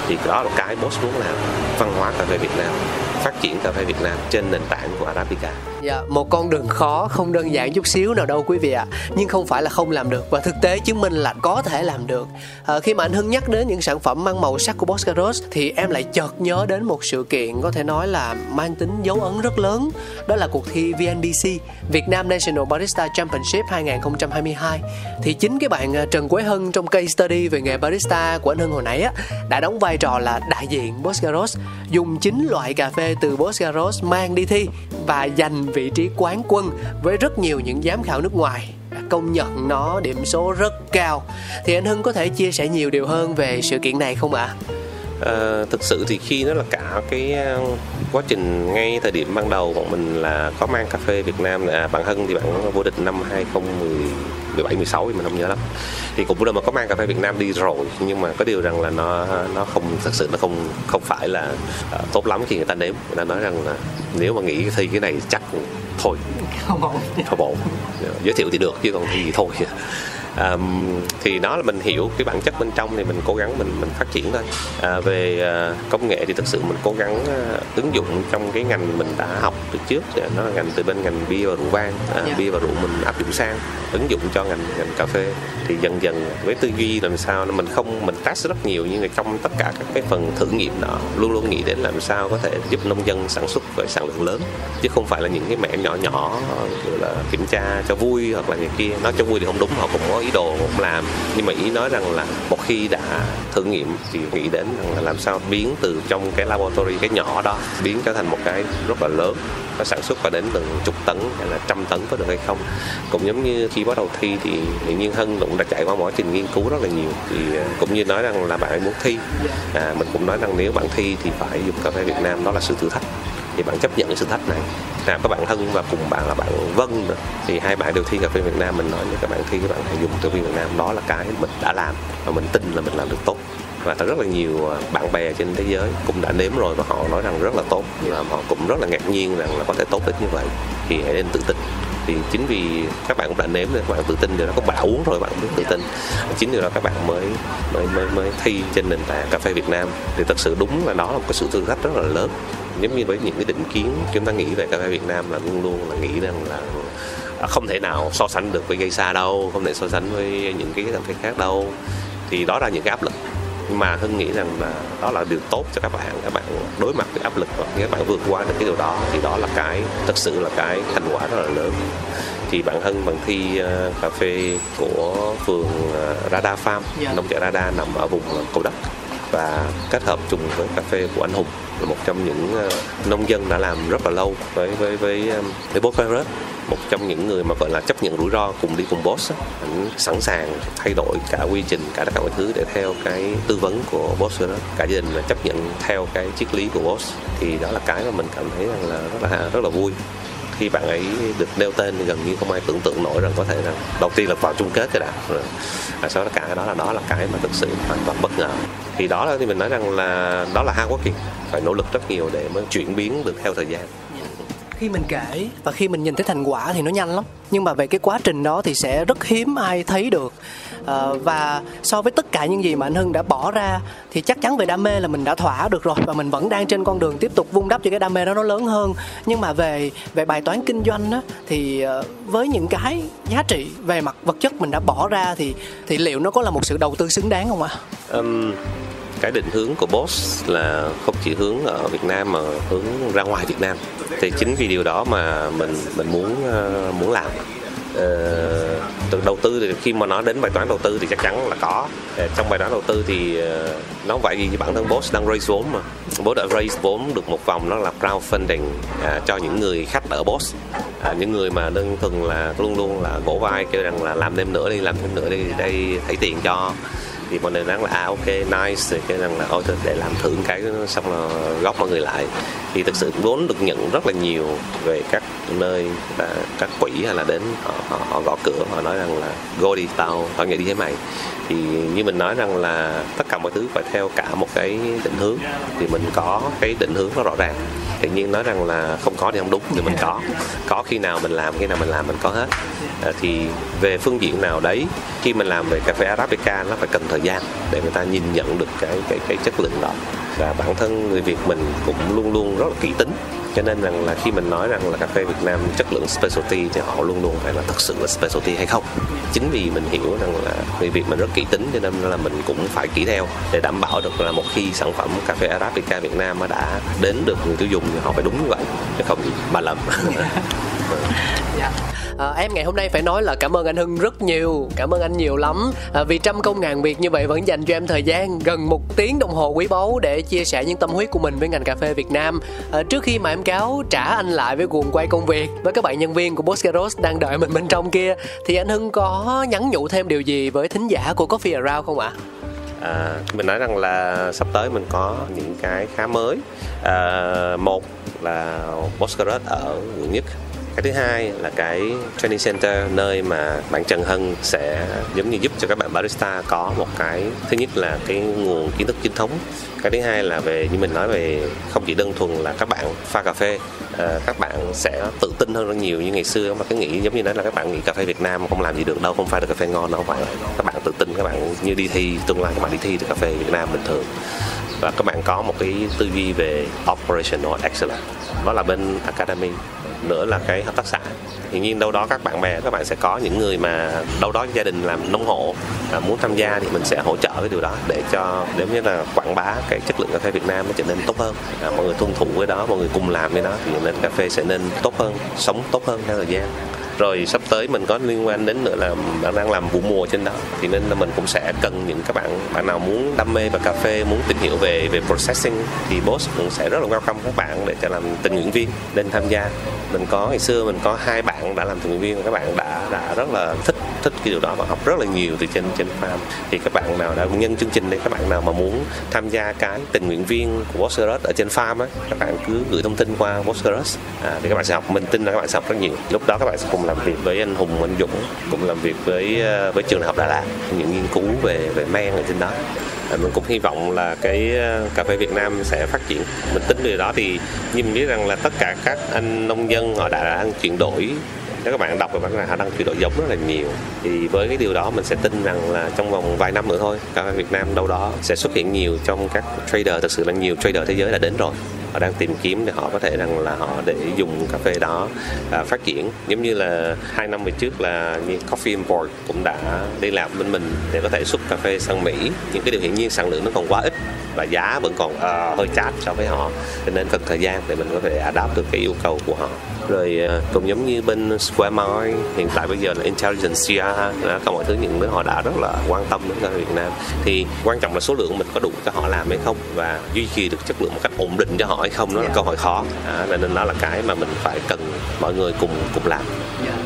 Thì đó là cái boss muốn làm văn hóa cà phê Việt Nam phát triển cà phê Việt Nam trên nền tảng của Arabica. Dạ, một con đường khó không đơn giản chút xíu nào đâu quý vị ạ. Nhưng không phải là không làm được Và thực tế chứng minh là có thể làm được. À, Khi mà anh Hưng nhắc đến những sản phẩm mang màu sắc của Boscaros Thì em lại chợt nhớ đến một sự kiện Có thể nói là mang tính dấu ấn rất lớn. Đó là cuộc thi VNDC Việt Nam National Barista Championship 2022 Thì chính cái bạn à, Trần Quế Hân trong case study về nghề barista của anh Hưng hồi nãy á Đã đóng vai trò là đại diện Boscaros Dùng chính loại cà phê từ Boscaros mang đi thi Và giành vị trí quán quân với rất nhiều những giám khảo nước ngoài đã công nhận nó điểm số rất cao thì anh Hưng có thể chia sẻ nhiều điều hơn về sự kiện này không ạ? Ờ, thực sự thì khi nó là cả cái ờ, quá trình ngay thời điểm ban đầu bọn mình là có mang cà phê Việt Nam à, bạn Hưng thì bạn vô địch năm 2010 2017 16 thì mình không nhớ lắm. Thì cũng là mà có mang cà phê Việt Nam đi rồi nhưng mà có điều rằng là nó nó không thật sự nó không không phải là ờ, tốt lắm khi người ta nếm. Người ta nói rằng là nếu mà nghĩ thi cái này chắc thôi. Không ổn. thôi bộ. Giới thiệu thì được chứ còn thì thôi Ờm, thì đó là mình hiểu cái bản chất bên trong thì mình cố gắng mình mình phát triển thôi. À, về à, công nghệ thì thực sự mình cố gắng à, ứng dụng trong cái ngành mình đã học từ trước. Thì nó là ngành từ bên ngành bia và rượu vang. À, Dạ. bia và rượu mình áp dụng sang ứng dụng cho ngành ngành cà phê. Thì dần dần với tư duy làm sao mình không mình test rất nhiều nhưng mà trong tất cả các cái phần thử nghiệm đó luôn luôn nghĩ đến làm sao có thể giúp nông dân sản xuất với sản lượng lớn. Chứ không phải là những cái mẻ nhỏ nhỏ là kiểm tra cho vui hoặc là những kia. Nói cho vui thì không đúng họ cũng có ý đồ cũng làm. Nhưng mà ý nói rằng là một khi đã thử nghiệm thì nghĩ đến rằng là làm sao biến từ trong cái laboratory cái nhỏ đó biến trở thành một cái rất là lớn nó sản xuất và đến từng chục tấn hay là trăm tấn có được hay không. Cũng giống như khi bắt đầu thi thì tự nhiên hân cũng đã trải qua mỗi trình nghiên cứu rất là nhiều. Thì à, cũng như nói rằng là bạn ấy muốn thi à, mình cũng nói rằng nếu bạn thi thì phải dùng cà phê Việt Nam đó là sự thử thách thì bạn chấp nhận cái sự thách này. Là các bạn Hân và cùng bạn là bạn Vân nữa. Thì hai bạn đều thi cà phê Việt Nam. Mình nói như các bạn thi, các bạn hãy dùng cà phê Việt Nam. Đó là cái mình đã làm và mình tin là mình làm được tốt. Và có rất là nhiều à, bạn bè trên thế giới cũng đã nếm rồi và họ nói rằng rất là tốt. Và họ cũng rất là ngạc nhiên rằng là có thể tốt đến như vậy. Thì hãy nên tự tin thì chính vì các bạn cũng đã nếm nên, các bạn tự tin điều đó, các bạn đã uống rồi bạn biết tự tin. Chính điều đó các bạn mới mới mới mới thi trên nền tảng cà phê Việt Nam. Thì thật sự đúng là đó là một cái sự thử thách rất là lớn. Giống như với những cái định kiến, chúng ta nghĩ về cà phê Việt Nam là luôn luôn là nghĩ rằng là à, không thể nào so sánh được với gây xa đâu, không thể so sánh với những cái cà phê khác đâu. Thì đó là những cái áp lực nhưng mà hưng nghĩ rằng là đó là điều tốt cho các bạn. Các bạn đối mặt với áp lực và các bạn vượt qua được cái điều đó thì đó là cái thật sự là cái thành quả rất là lớn. Thì bạn Hân bằng thi ờ, cà phê của phường uh, Rada Farm Dạ. nông trại Rada nằm ở vùng ờ, Cầu Đất. Và kết hợp chung với cà phê của anh Hùng là một trong những ờ, nông dân đã làm rất là lâu với với với với Boss Ferret một trong những người mà, gọi là, chấp nhận rủi ro cùng đi cùng boss anh sẵn sàng thay đổi cả quy trình, cả tất cả mọi thứ để theo cái tư vấn của boss đó cả gia đình là chấp nhận theo cái triết lý của boss. Thì đó là cái mà mình cảm thấy rằng là rất là rất là vui. Khi bạn ấy được nêu tên thì gần như không ai tưởng tượng nổi rằng có thể rằng đầu tiên là vào chung kết cái đã. Rồi và sau đó cả, đó là đó là cái mà thực sự hoàn toàn bất ngờ. Thì đó là thì mình nói rằng là đó là hai quốc kỳ phải nỗ lực rất nhiều để mới chuyển biến được theo thời gian. Khi mình kể và khi mình nhìn thấy thành quả thì nó nhanh lắm. Nhưng mà về cái quá trình đó thì sẽ rất hiếm ai thấy được. À, và so với tất cả những gì mà anh Hưng đã bỏ ra thì chắc chắn về đam mê là mình đã thỏa được rồi. Và mình vẫn đang trên con đường tiếp tục vun đắp cho cái đam mê đó nó lớn hơn. Nhưng mà về về bài toán kinh doanh á thì uh, với những cái giá trị về mặt vật chất mình đã bỏ ra thì thì liệu nó có là một sự đầu tư xứng đáng không ạ? Um, cái định hướng của Boss là không chỉ hướng ở Việt Nam mà hướng ra ngoài Việt Nam. Thì chính vì điều đó mà mình mình muốn uh, muốn làm. Ờ, từ đầu tư thì khi mà nó đến bài toán đầu tư thì chắc chắn là có. Ờ, trong bài toán đầu tư thì nó vậy vì bản thân Boss đang raise vốn mà. Boss đã raise vốn được một vòng nó là crowdfunding à, cho những người khách ở Boss. À, những người mà đơn thuần là luôn luôn là vỗ vai kêu rằng là làm thêm nữa đi làm thêm nữa đi đây thấy tiền cho thì mọi người nói là à ok nice. Thì cái rằng là ôi thôi để làm thử cái xong là góp mọi người lại. Thì thực sự vốn được nhận rất là nhiều về các nơi và các quỹ hay là đến họ, họ, họ gõ cửa họ nói rằng là go đi tao tao nhảy đi với mày thì như mình nói rằng là tất cả mọi thứ phải theo cả một cái định hướng. Thì mình có cái định hướng nó rõ ràng. Tự nhiên nói rằng là không có thì không đúng thì mình có. Có khi nào mình làm khi nào mình làm mình có hết. À, thì về phương diện nào đấy khi mình làm về cà phê arabica nó phải cần thời gian để người ta nhìn nhận được cái cái cái chất lượng đó. Và bản thân người Việt mình cũng luôn luôn rất là kỹ tính cho nên rằng là khi mình nói rằng là cà phê Việt Nam chất lượng specialty thì họ luôn luôn phải là thật sự là specialty hay không? Chính vì mình hiểu rằng là người Việt mình rất kỹ tính cho nên là mình cũng phải kỹ theo để đảm bảo được là một khi sản phẩm cà phê Arabica Việt Nam mà đã đến được người tiêu dùng thì họ phải đúng như vậy, chứ không bà lầm. à, em ngày hôm nay phải nói là cảm ơn anh Hưng rất nhiều. Cảm ơn anh nhiều lắm. À, vì trăm công ngàn việc như vậy vẫn dành cho em thời gian gần một tiếng đồng hồ quý báu để chia sẻ những tâm huyết của mình với ngành cà phê Việt Nam. À, trước khi mà em cáo trả anh lại với guồng quay công việc với các bạn nhân viên của Boscaros đang đợi mình bên trong kia thì anh Hưng có nhắn nhủ thêm điều gì với thính giả của Coffee Around không ạ? À, mình nói rằng là sắp tới mình có những cái khá mới. À, một là Boscaros ở quận nhất cái thứ hai là cái training center nơi mà bạn Trần Hân sẽ giống như giúp cho các bạn barista có một cái thứ nhất là cái nguồn kiến thức chính thống. Cái thứ hai là về như mình nói về không chỉ đơn thuần là các bạn pha cà phê à, các bạn sẽ tự tin hơn rất nhiều như ngày xưa. Mà cái nghĩ giống như đó là các bạn nghĩ cà phê Việt Nam không làm gì được đâu không pha được cà phê ngon đâu phải. Các bạn tự tin các bạn như đi thi tương lai các bạn đi thi được cà phê Việt Nam bình thường. Và các bạn có một cái tư duy về operational excellence. Đó là bên academy nữa là cái hợp tác xã. Hiển nhiên đâu đó các bạn bè các bạn sẽ có những người mà đâu đó gia đình làm nông hộ à, muốn tham gia thì mình sẽ hỗ trợ cái điều đó để cho nếu như là quảng bá cái chất lượng cà phê Việt Nam nó trở nên tốt hơn. À, mọi người tuân thủ với đó mọi người cùng làm với đó thì nên cà phê sẽ nên tốt hơn sống tốt hơn theo thời gian rồi sắp tới mình có liên quan đến nữa là bạn đang làm vụ mùa trên đó thì nên là mình cũng sẽ cần những các bạn bạn nào muốn đam mê và cà phê muốn tìm hiểu về về processing thì boss cũng sẽ rất là welcome các bạn để cho làm tình nguyện viên nên tham gia. Mình có ngày xưa mình có hai bạn đã làm tình nguyện viên và các bạn đã đã rất là thích thích cái điều đó và học rất là nhiều từ trên trên farm. Thì các bạn nào đã nhân chương trình đấy các bạn nào mà muốn tham gia cái tình nguyện viên của Boscaros ở trên farm á các bạn cứ gửi thông tin qua Boscaros à, thì các bạn sẽ học mình tin là các bạn sẽ học rất nhiều. Lúc đó các bạn sẽ cùng làm việc với anh Hùng, anh Dũng, cũng làm việc với ờ, với trường đại học Đà Lạt, những nghiên cứu về về men ở trên đó. À, mình cũng hy vọng là cái ờ, cà phê Việt Nam sẽ phát triển. Mình tính điều đó thì như mình biết rằng là tất cả các anh nông dân họ đã đang chuyển đổi. Nếu các bạn đọc về bản họ đang chuyển đổi giống rất là nhiều. Thì với cái điều đó mình sẽ tin rằng là trong vòng vài năm nữa thôi, cà phê Việt Nam đâu đó sẽ xuất hiện nhiều trong các trader. Thực sự là nhiều trader thế giới đã đến rồi họ đang tìm kiếm để họ có thể rằng là họ để dùng cà phê đó à, phát triển. Giống như là hai năm về trước là như Coffee Import cũng đã đi làm bên mình để có thể xuất cà phê sang Mỹ. Những cái điều hiển nhiên sản lượng nó còn quá ít và giá vẫn còn uh, hơi chát so với họ. Cho nên cần thời gian để mình có thể adapt được cái yêu cầu của họ rồi uh, cũng giống như bên Square Mile hiện tại bây giờ là Intelligentsia đó, có mọi thứ những đứa họ đã rất là quan tâm đến Việt Nam. Thì quan trọng là số lượng mình có đủ cho họ làm hay không và duy trì được chất lượng một cách ổn định cho họ hay không đó là câu hỏi khó. À, nên đó là cái mà mình phải cần mọi người cùng cùng làm.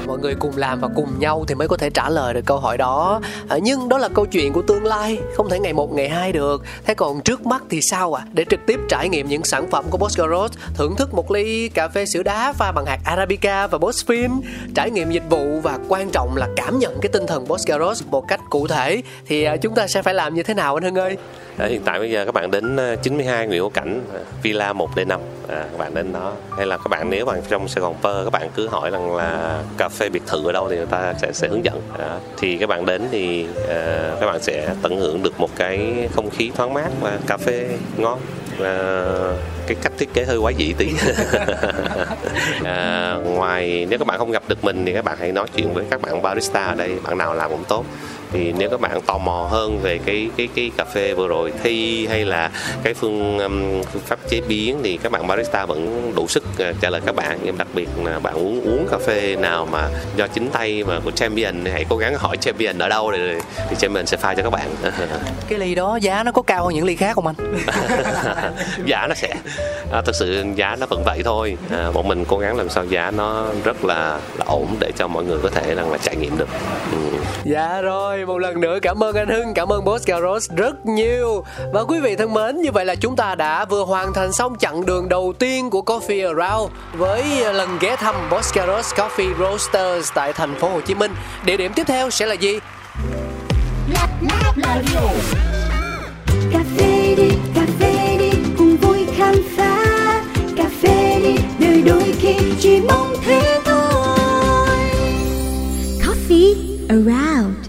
Mọi người cùng làm và cùng nhau thì mới có thể trả lời được câu hỏi đó. À, nhưng đó là câu chuyện của tương lai không thể ngày một ngày hai được. Thế còn trước mắt thì sao ạ? À? để trực tiếp trải nghiệm những sản phẩm của Boscaros thưởng thức một ly cà phê sữa đá pha bằng hạt Arabica và Bosfin trải nghiệm dịch vụ và quan trọng là cảm nhận cái tinh thần Boscaros một cách cụ thể. Thì à, chúng ta sẽ phải làm như thế nào anh Hưng ơi? À, hiện tại bây giờ các bạn đến à, 92 Nguyễn Hữu Cảnh, à, Villa 1D5 à, các bạn đến đó. Hay là các bạn nếu bạn trong Sài Gòn Pơ các bạn cứ hỏi rằng là cà phê biệt thự ở đâu thì người ta sẽ sẽ hướng dẫn. À, thì các bạn đến thì à, các bạn sẽ tận hưởng được một cái không khí thoáng mát và cà phê ngon à, cái cách thiết kế hơi quá dị tí. À, ngoài nếu các bạn không gặp được mình thì các bạn hãy nói chuyện với các bạn barista ở đây. Bạn nào làm cũng tốt thì nếu các bạn tò mò hơn về cái cái cái cà phê vừa rồi thi hay là cái phương, um, phương pháp chế biến thì các bạn barista vẫn đủ sức uh, trả lời các bạn. Nhưng đặc biệt là bạn uống uống cà phê nào mà do chính tay mà của champion thì hãy cố gắng hỏi champion ở đâu thì, thì champion sẽ pha cho các bạn. Cái ly đó giá nó có cao hơn những ly khác không anh? Giá nó sẽ à, thực sự giá nó vẫn vậy thôi. À, bọn mình cố gắng làm sao giá nó rất là là ổn để cho mọi người có thể rằng là trải nghiệm được. Ừ. dạ rồi rồi một lần nữa cảm ơn anh Hưng, cảm ơn Boss Garros rất nhiều. Và quý vị thân mến, như vậy là chúng ta đã vừa hoàn thành xong chặng đường đầu tiên của Coffee Around với lần ghé thăm Boss Garros Coffee Roasters tại thành phố Hồ Chí Minh. Địa điểm tiếp theo sẽ là gì? Cà đi, cà đi, cùng vui khám phá. Cà đi, đời đôi khi chỉ mong thế thôi. Coffee around.